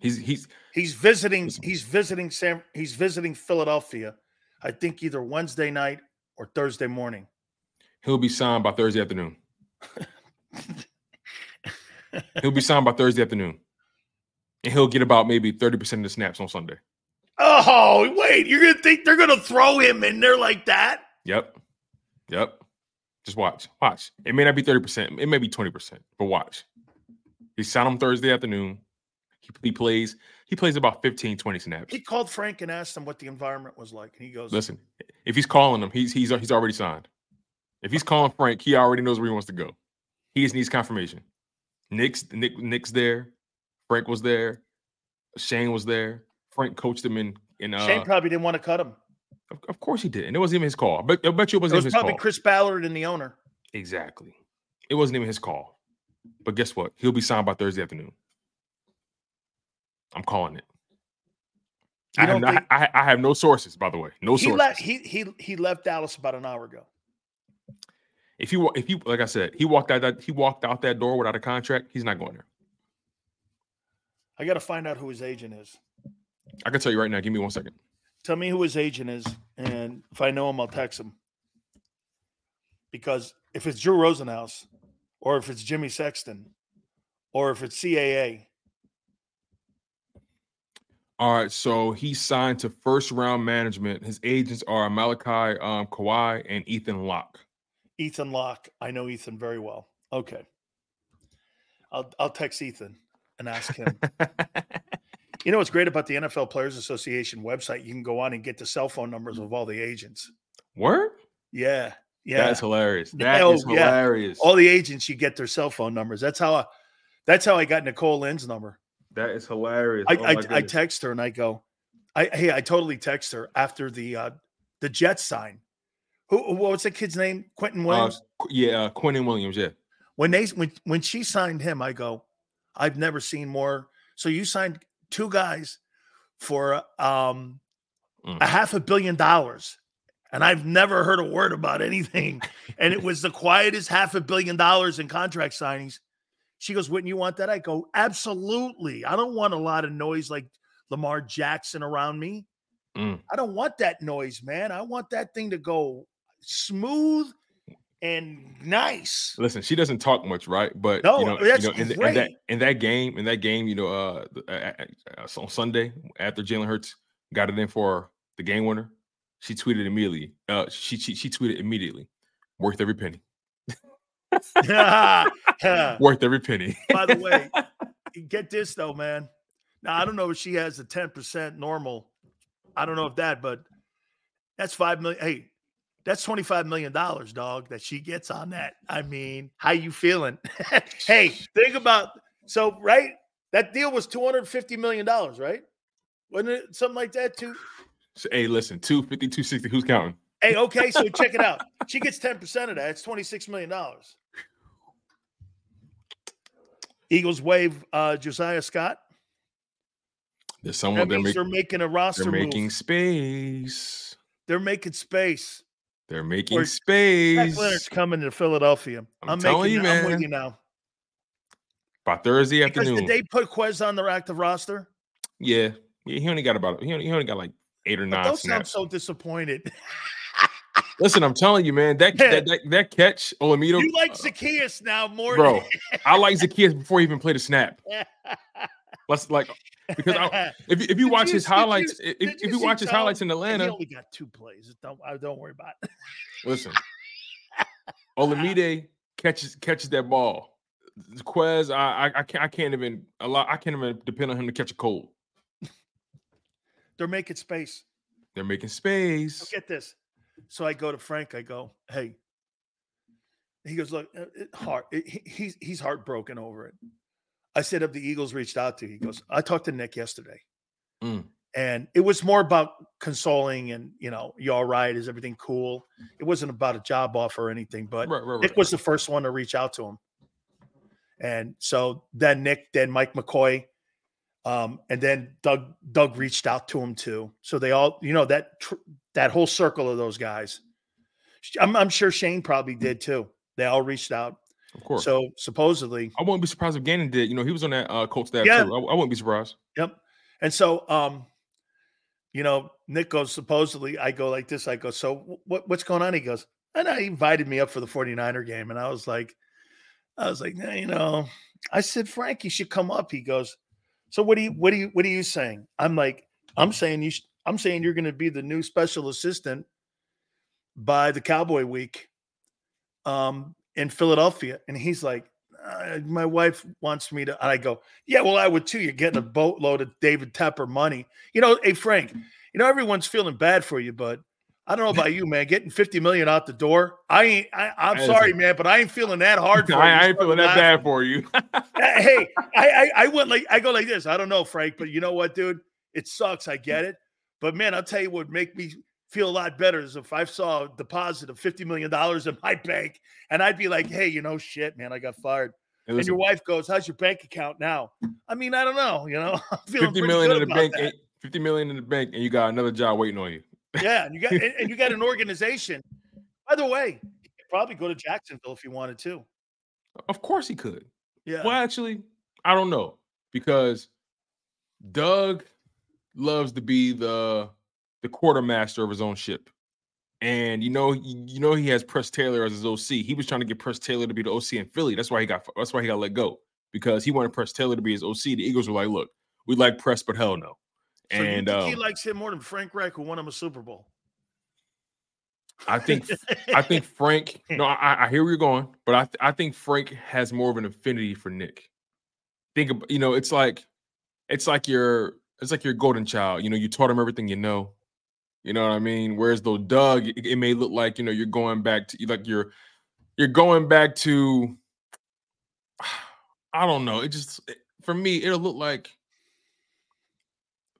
He's he's He's visiting, he's visiting Sam. he's visiting Philadelphia, I think either Wednesday night or Thursday morning. he'll be signed by Thursday afternoon. he'll be signed by Thursday afternoon. and he'll get about maybe thirty percent of the snaps on Sunday. Oh, wait, you're gonna think they're gonna throw him in there like that? Yep, yep. Just watch, watch. It may not be thirty percent. It may be twenty percent, but watch. He signed him Thursday afternoon. He, he plays. He plays about 15, 20 snaps. He called Frank and asked him what the environment was like, and he goes, Listen, if he's calling him, he's he's he's already signed. If he's calling Frank, he already knows where he wants to go. He just needs confirmation. Nick's Nick Nick's there. Frank was there. Shane was there. Frank coached him in in. Uh, Shane probably didn't want to cut him. Of, of course he did, and it wasn't even his call. But I bet you it It wasn't was even his probably call. Chris Ballard and the owner. Exactly. It wasn't even his call. But guess what? He'll be signed by Thursday afternoon. I'm calling it. I have, don't no, think- I, I have no sources, by the way. No he sources. left. He he he left Dallas about an hour ago. if you if you like I said, he walked out that he walked out that door without a contract, he's not going there. I got to find out who his agent is. I can tell you right now. Give me one second. Tell me who his agent is, and if I know him, I'll text him. Because if it's Drew Rosenhaus, or if it's Jimmy Sexton, or if it's CAA, All right, so he signed to first round management. His agents are Malachi um, Kawhi and Ethan Locke. Ethan Locke. I know Ethan very well. Okay. I'll I'll text Ethan and ask him. you know what's great about the NFL Players Association website? You can go on and get the cell phone numbers of all the agents. Word? Yeah. Yeah. That's hilarious. Yeah, That is oh, yeah. hilarious. All the agents, you get their cell phone numbers. That's how I that's how I got Nicole Lynn's number. That is hilarious. I, Oh I, I text her and I go, I hey, I totally text her after the uh the Jets sign. Who what's the kid's name? Quinnen Uh, Williams. Qu- yeah, uh, Quinnen Williams. Yeah. when they when when she signed him, I go, I've never seen more. So you signed two guys for um Mm. a half a billion dollars. And I've never heard a word about anything. and it was the quietest half a billion dollars in contract signings. She goes, Wouldn't you want that? I go, Absolutely. I don't want a lot of noise like Lamar Jackson around me. Mm. I don't want that noise, man. I want that thing to go smooth and nice. Listen, she doesn't talk much, right? But No, you know, that's you know, in, the- in that great. in that game, in that game, you know, uh, uh, on Sunday after Jalen Hurts got it in for the game winner, she tweeted immediately. Uh, she she, she tweeted immediately, worth every penny, worth every penny. By the way, get this though, man. Now I don't know if she has a 10% normal. I don't know if that, but that's five million. Hey, that's $25 million, dog, that she gets on that. I mean, how you feeling? hey, think about so right? That deal was $250 million, right? Wasn't it something like that? Too. So, hey, listen, 250, 260, who's counting? Hey, okay, so check it out. She gets 10% of that. It's $26 million. Eagles waive uh, Josiah Scott. There's That someone they're, make- they're making a roster they're making move. space. They're making space. They're making Or- space. Shaq Leonard's coming to Philadelphia. I'm I'm, telling making, you, I'm with you now. By Thursday Because afternoon. did they put Quez on their active roster? yeah. yeah, he only got about he only, he only got like eight or But nine don't sound snaps. so disappointed. Listen, I'm telling you, man, that that, that, that catch, Olamide, you like uh, Zaccheaus now more bro. I like Zaccheaus before he even played a snap. Let's like because I, if you- if you watch you- his did you- highlights, if, if you watch his Tom? highlights in He Atlanta, only got two plays. Don't I don't worry about it. listen, Olamide catches catches that ball. Quez, I, I I can't I can't even a lot I can't even depend on him to catch a cold. They're making space. They're making space. get this. So I go to Frank. I go, hey. He goes, look, uh, it, heart. It, he- he's he's heartbroken over it. I said, have the Eagles reached out to you? He goes, I talked to Nick yesterday, Mm. and it was more about consoling and you know, you all right? Is everything cool? It wasn't about a job offer or anything. But Right, right, Nick was the first one to reach out to him, and so then Nick, then Mike McCoy, um, and then Doug Doug reached out to him too. So they all, you know, that tr- that whole circle of those guys. I'm, I'm sure Shane probably did too. They all reached out. Of course. So supposedly, I wouldn't be surprised if Gannon did. You know, he was on that uh, Colts staff Yeah. too. I, I wouldn't be surprised. Yep. And so, um, you know, Nick goes, supposedly, I go like this. I go, so what, what's going on? He goes, and I invited me up for the 49er game. And I was like, I was like, "Nah, you know, I said, Frank, you should come up. He goes, So what do you what do you what are you saying? I'm like, I'm saying you sh- I'm saying you're gonna be the new special assistant by the Cowboy Week um in Philadelphia. And he's like, uh, my wife wants me to. And I go, yeah, well, I would too. You're getting a boatload of David Tepper money. You know, hey Frank, you know everyone's feeling bad for you, but I don't know about you, man. Getting 50 million out the door. I ain't I, is sorry, man, but I ain't feeling that hard for you. I, I ain't feeling that bad for you. hey, I, I I went like I go like this. I don't know, Frank, but you know what, dude? It sucks. I get it. But man, I'll tell you what would make me feel a lot better is if I saw a deposit of $50 million in my bank and I'd be like, hey, you know, shit, man, I got fired. And your wife goes, How's your bank account now? I mean, I don't know, you know. I'm feeling 50 pretty million in the bank, that. Eh, 50 million in the bank, and you got another job waiting on you. Yeah, and you got and, and you got an organization. By the way, you could probably go to Jacksonville if you wanted to. Of course he could. Yeah. Well, actually, I don't know because Doug loves to be the the quartermaster of his own ship. And you know, you know he has Press Taylor as his OC. He was trying to get Press Taylor to be the OC in Philly. That's why he got that's why he got let go because he wanted Press Taylor to be his OC. The Eagles were like, "Look, we like Press, but hell no." So and you think he um, likes him more than Frank Reich, who won him a Super Bowl. I think I think Frank. No, I, I hear where you're going, but I th- I think Frank has more of an affinity for Nick. Think about you know, it's like it's like your it's like your golden child. You know, you taught him everything you know. You know what I mean? Whereas though Doug, it, it may look like you know you're going back to like you're you're going back to I don't know. It just for me it'll look like.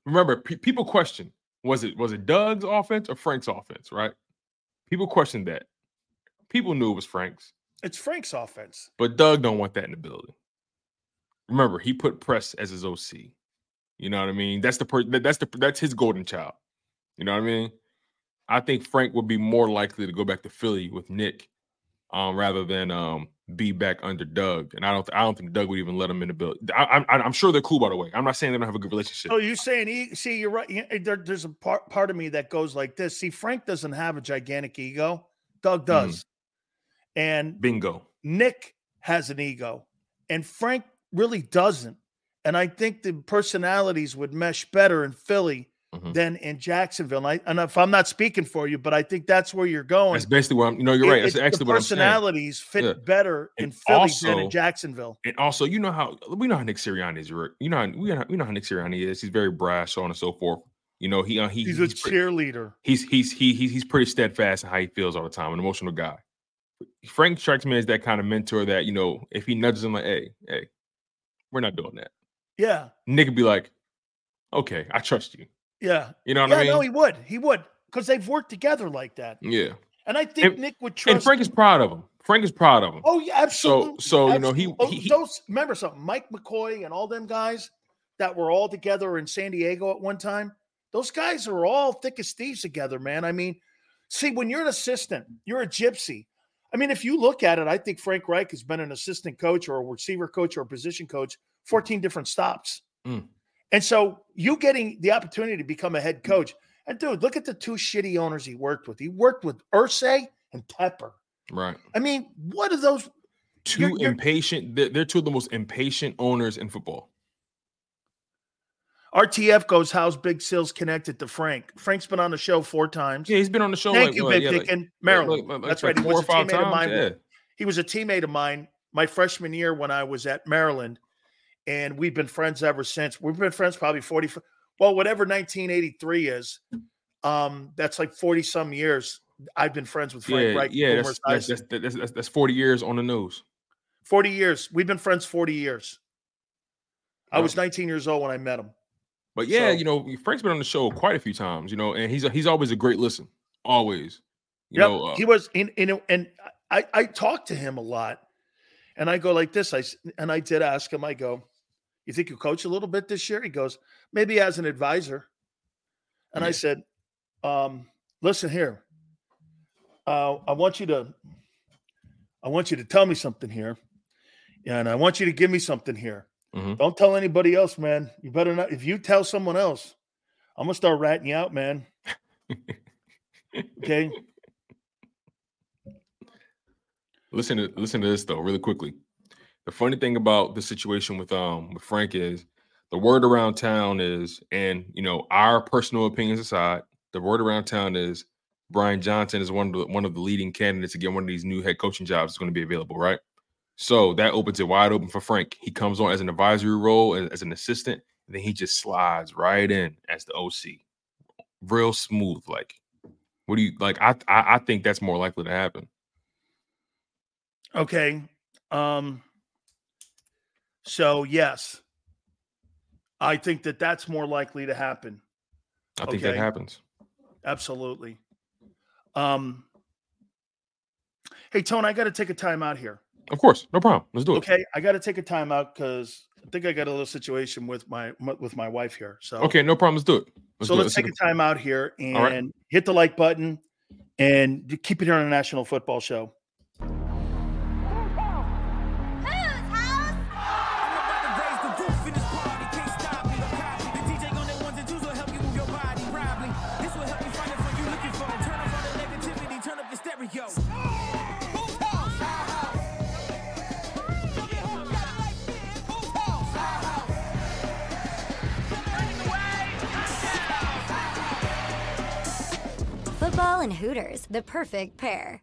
Remember, pe- people question was it was it Doug's offense or Frank's offense, right? People questioned that. People knew it was Frank's, It's Frank's offense. but Doug don't want that in the building. Remember, he put Press as his OC. You know what I mean? That's the per- that's the that's his golden child. You know what I mean? I think Frank would be more likely to go back to Philly with Nick, um, rather than um be back under Doug. And I don't I don't think Doug would even let him in the building. I, I'm I'm sure they're cool by the way. I'm not saying they don't have a good relationship. So you're saying he? See, you're right. There, there's a part part of me that goes like this. See, Frank doesn't have a gigantic ego. Doug does, and Bingo. Nick has an ego, and Frank really doesn't. And I think the personalities would mesh better in Philly Mhm. than in Jacksonville. And, I, and if I'm not speaking for you, but I think that's where you're going. That's basically where I'm. You know, you're It- right. That's actually what I'm saying. personalities fit Yeah. better in And Philly than in Jacksonville. And also, you know how we know how Nick Sirianni is. Rick. You know, how, we know, we know how Nick Sirianni is. He's very brash, so on and so forth. You know, he uh, he He's a pretty- cheerleader. he's he's he, he's he's pretty steadfast in how he feels all the time, an emotional guy. Frank strikes me as that kind of mentor that you know, if he nudges him like, "Hey, hey, we're not doing that," Yeah, Nick would be like, "Okay, I trust you." Yeah. You know what yeah, I mean? no, he would. He would because they've worked together like that. yeah. And I think And- Nick would trust. And Frank is proud of him. Frank is proud of him. Oh yeah, absolutely. so, you know, he-. Oh, he- those remember something. Mike McCoy and all them guys that were all together in San Diego at one time. Those guys are all thick as thieves together, man. I mean, see, when you're an assistant, you're a gypsy. I mean, if you look at it, I think Frank Reich has been an assistant coach or a receiver coach or a position coach, 14 different stops. Mm. And so you getting the opportunity to become a head coach. And dude, look at the two shitty owners he worked with. He worked with Irsay and Tepper. Right. I mean, what are those? 2 You're- you're- impatient. They're, they're two of the most impatient owners in football. RTF goes, how's Big Sills connected to Frank? Frank's been on the show four times. Yeah, he's been on the show. Thank like, you, Big yeah, like- Dickin, like- Maryland. like- That's right. He four was a teammate of mine. times, yeah. He was a teammate of mine my freshman year when I was at Maryland, and we've been friends ever since. We've been friends probably 40, well, whatever 1983 is. Um, that's like 40 some years. I've been friends with Frank Yeah, Reich yeah, that's, that's, that's, that's, that's, that's 40 years on the nose. 40 years. We've been friends 40 years. I was 19 years old when I met him. But yeah, So- you know, Frank's been on the show quite a few times, you know, and he's he's always a great listen. Always. You Yep, know, uh, he was in, in and I I talked to him a lot, and I go like this. I and I did ask him. I go, "You think you coach a little bit this year?" He goes, "Maybe as an advisor." And I said, um, "Listen here, uh, I want you to, I want you to tell me something here, and I want you to give me something here. Mhm. Don't tell anybody else, man. You better not. If you tell someone else, I'm gonna start ratting you out, man. Okay." listen to listen to this though, really quickly. The funny thing about the situation with um with Frank is the word around town is, and you know, our personal opinions aside, the word around town is Brian Johnson is one of the one of the leading candidates to get one of these new head coaching jobs is going to be available, right? So that opens it wide open for Frank. He comes on as an advisory role as, as an assistant, and then he just slides right in as the OC, real smooth. Like, what do you like? I I, I think that's more likely to happen. Okay. Um. So yes, I think that that's more likely to happen. I think that happens. Absolutely. Um. Hey, Tone, I got to take a time out here. Of course, no problem. Let's do it. Okay, I got to take a time out because I think I got a little situation with my with my wife here. So Okay, no problem. Let's do it. Let's so do let's take a time out here and right. hit the like button and keep it here on the National Football Show. And Hooters, the perfect pair.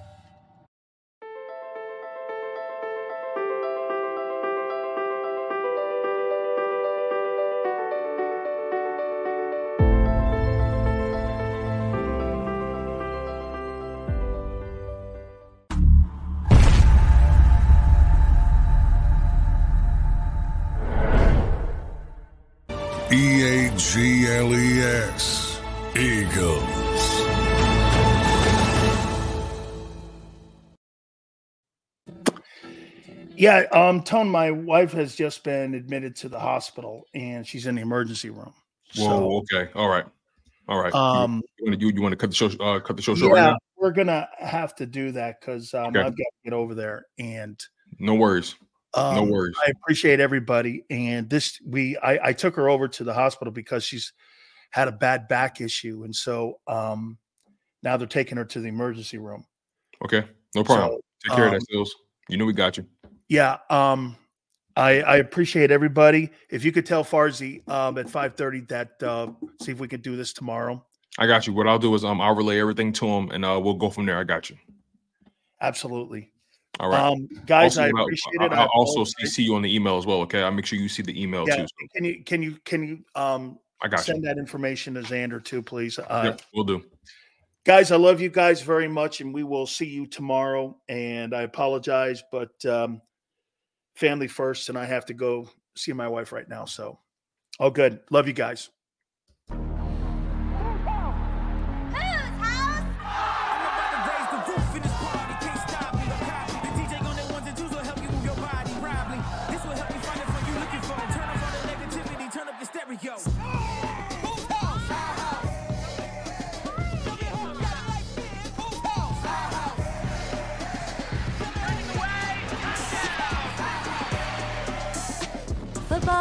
E A G L E S. Eagles. Yeah, um, Tone, my wife has just been admitted to the hospital and she's in the emergency room. Whoa, okay, all right, all right. You- Um, you, want to you, you want to cut the show uh, cut the show short yeah, right we're gonna have to do that because um, Okay. I've got to get over there and No worries, um, no worries. I appreciate everybody. And this, we, I, I took her over to the hospital because she's had a bad back issue, and so um, now they're taking her to the emergency room. Okay, no problem. So, Take care of um, that, Sills. You know we got you. Yeah, um, I, I appreciate everybody. If you could tell Farzi um, at five thirty that uh, see if we can do this tomorrow. I got you. What I'll do is um I'll relay everything to him and uh we'll go from there. I got you. Absolutely. All right, Um, guys, Also, I appreciate it. I'll, I I'll also. CC you on the email as well. Okay, I'll make sure you see the email Yeah, too. can you can you can you um I got Send you. that information to Xander too, please. Uh, Yep, we'll do. guys, I love you guys very much, and we will see you tomorrow. And I apologize, but um, family first, and I have to go see my wife right now. So, all good. Love you guys.